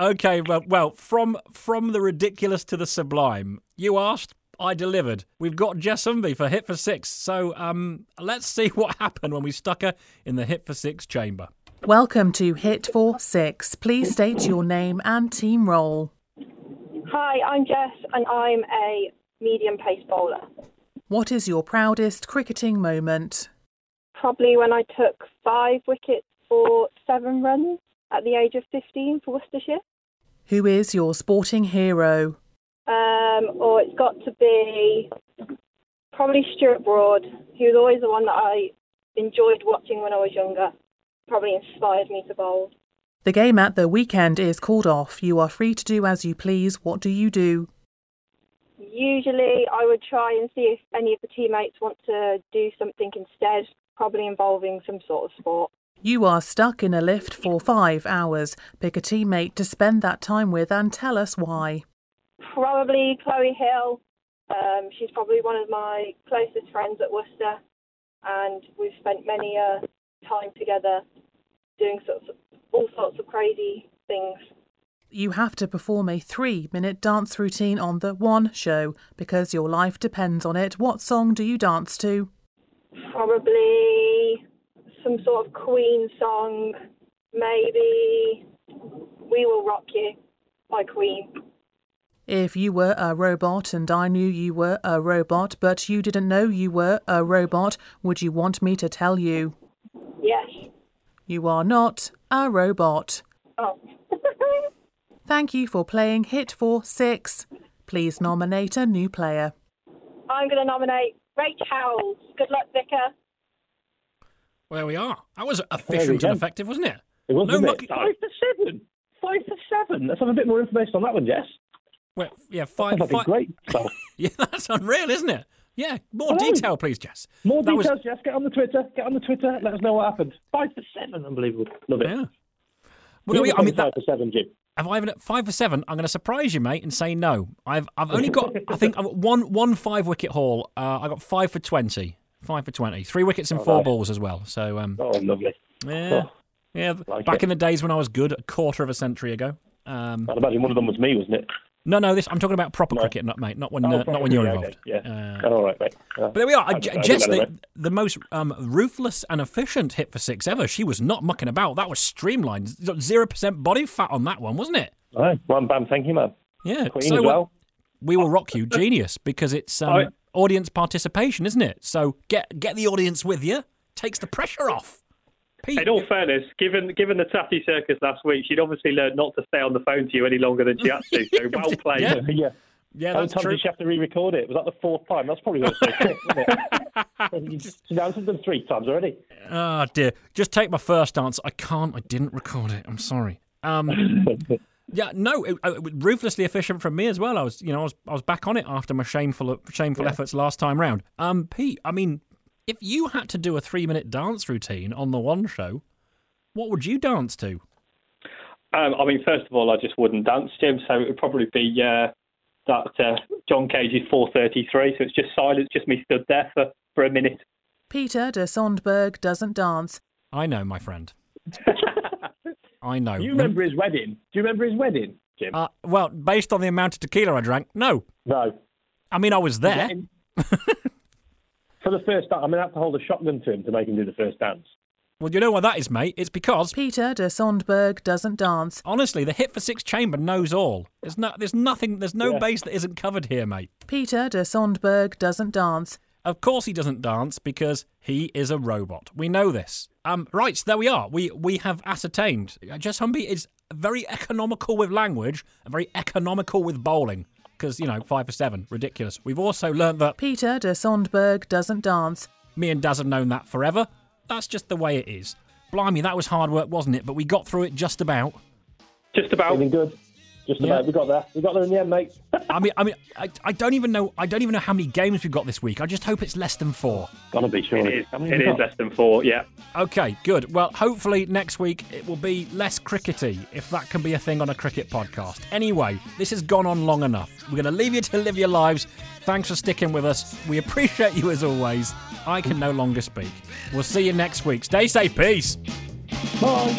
Okay, well, well, from from the ridiculous to the sublime. You asked, I delivered. We've got Jess Humby for hit for six. So um, let's see *laughs* what happened when we stuck her in the hit for six chamber. Welcome to Hit for Six. Please state your name and team role. Hi, I'm Jess, and I'm a medium pace bowler. What is your proudest cricketing moment? Probably when I took five wickets for seven runs at the age of 15 for Worcestershire. Who is your sporting hero? Um, or it's got to be probably Stuart Broad. He was always the one that I enjoyed watching when I was younger. Probably inspired me to bowl. The game at the weekend is called off. You are free to do as you please. What do you do? Usually, I would try and see if any of the teammates want to do something instead, probably involving some sort of sport. You are stuck in a lift for five hours. Pick a teammate to spend that time with and tell us why. Probably Chloe Hill. Um, she's probably one of my closest friends at Worcester, and we've spent many a time together doing sorts of, all sorts of crazy things. You have to perform a three minute dance routine on the One Show because your life depends on it. What song do you dance to? Probably some sort of Queen song, maybe We Will Rock You by Queen. If you were a robot and I knew you were a robot, but you didn't know you were a robot, would you want me to tell you? Yes. You are not a robot. Oh. *laughs* Thank you for playing Hit for Six. Please nominate a new player. I'm going to nominate Rach Howells. Good luck, Vicar. There we are. That was efficient and effective, wasn't it? It was No wasn't mucky- Five for seven. Five for seven. Let's have a bit more information on that one, Jess. Well, yeah, five. That'd be great. *laughs* So, Yeah, that's unreal, isn't it? Yeah, more Hello. detail, please, Jess. more That was- details, Jess. Get on the Twitter. Get on the Twitter. Let us know what happened. Five for seven. Unbelievable. Love it. Yeah. Well, we. I mean, five that, for seven, Jim. have I even five for seven? I'm going to surprise you, mate, and say no. I've I've only got. I think I've got one one five wicket haul. Uh, I got five for twenty. Five for twenty. Three wickets and four nice. balls as well. So um, Oh, lovely. yeah, Oh, yeah. like back it. in the days when I was good, a quarter of a century ago. Um, I'd imagine one of them was me, wasn't it? No, no, this I'm talking about proper No. cricket, not mate, not when Oh, uh, not when you're okay, involved. Yeah. Uh, All right, mate. Uh, But there we are. I- J- I Jess, don't the, the most um, ruthless and efficient hit for six ever. She was not mucking about. That was streamlined. Zero percent body fat on that one, wasn't it? All right. One bam. Thank you, man. Yeah. Queen so well. we will rock you, genius, because it's um, I- audience participation, isn't it? So get get the audience with you. Takes the pressure off. Pete, In all fairness, given given the tatty circus last week, she'd obviously learned not to stay on the phone to you any longer than she had to. So *laughs* well played. Yeah. yeah. yeah, How many that's times true. did she have to re-record it? Was that the fourth time? That's probably going to say quick, isn't it? She now she's done three times already. Oh dear. Just take my first answer. I can't. I didn't record it. I'm sorry. Um, *laughs* Yeah, no, it, it was ruthlessly efficient from me as well. I was, you know, I was, I was back on it after my shameful, shameful efforts last time round. Um, Pete, I mean, if you had to do a three-minute dance routine on the one show, what would you dance to? Um, I mean, first of all, I just wouldn't dance, Jim. So it would probably be uh, that uh, John Cage's 433. So it's just silence, just me stood there for, for a minute. Peter de Sondberg doesn't dance. I know, my friend. *laughs* I know. Do you remember his wedding? Do you remember his wedding, Jim? Uh, well, based on the amount of tequila I drank, no. no. I mean, I was there. *laughs* Getting- For the first time, I'm going to have to hold a shotgun to him to make him do the first dance. Well, you know why that is, mate? It's because Peter de Sondberg doesn't dance. honestly, the hit for six chamber knows all. There's no, there's nothing, there's no Yeah. bass that isn't covered here, mate. Peter de Sondberg doesn't dance. Of course, he doesn't dance because he is a robot. We know this. Um, right, so there we are. We we have ascertained. Uh, Jess Humby is very economical with language and very economical with bowling. Because you know, five for seven, ridiculous. We've also learnt that Peter de Sondberg doesn't dance. me and Daz have known that forever. That's just the way it is. Blimey, that was hard work, wasn't it? But we got through it just about. Just about. Feeling good. Just Yeah. about. We got there. We got there in the end, mate. *laughs* I mean, I mean, I, I don't even know. I don't even know how many games we've got this week. I just hope it's less than four. Gotta be sure. It is, it is less than four, yeah. Okay, good. Well, hopefully next week it will be less crickety, if that can be a thing on a cricket podcast. Anyway, this has gone on long enough. We're going to leave you to live your lives. Thanks for sticking with us. We appreciate you as always. I can no longer speak. We'll see you next week. Stay safe. Peace. Bye.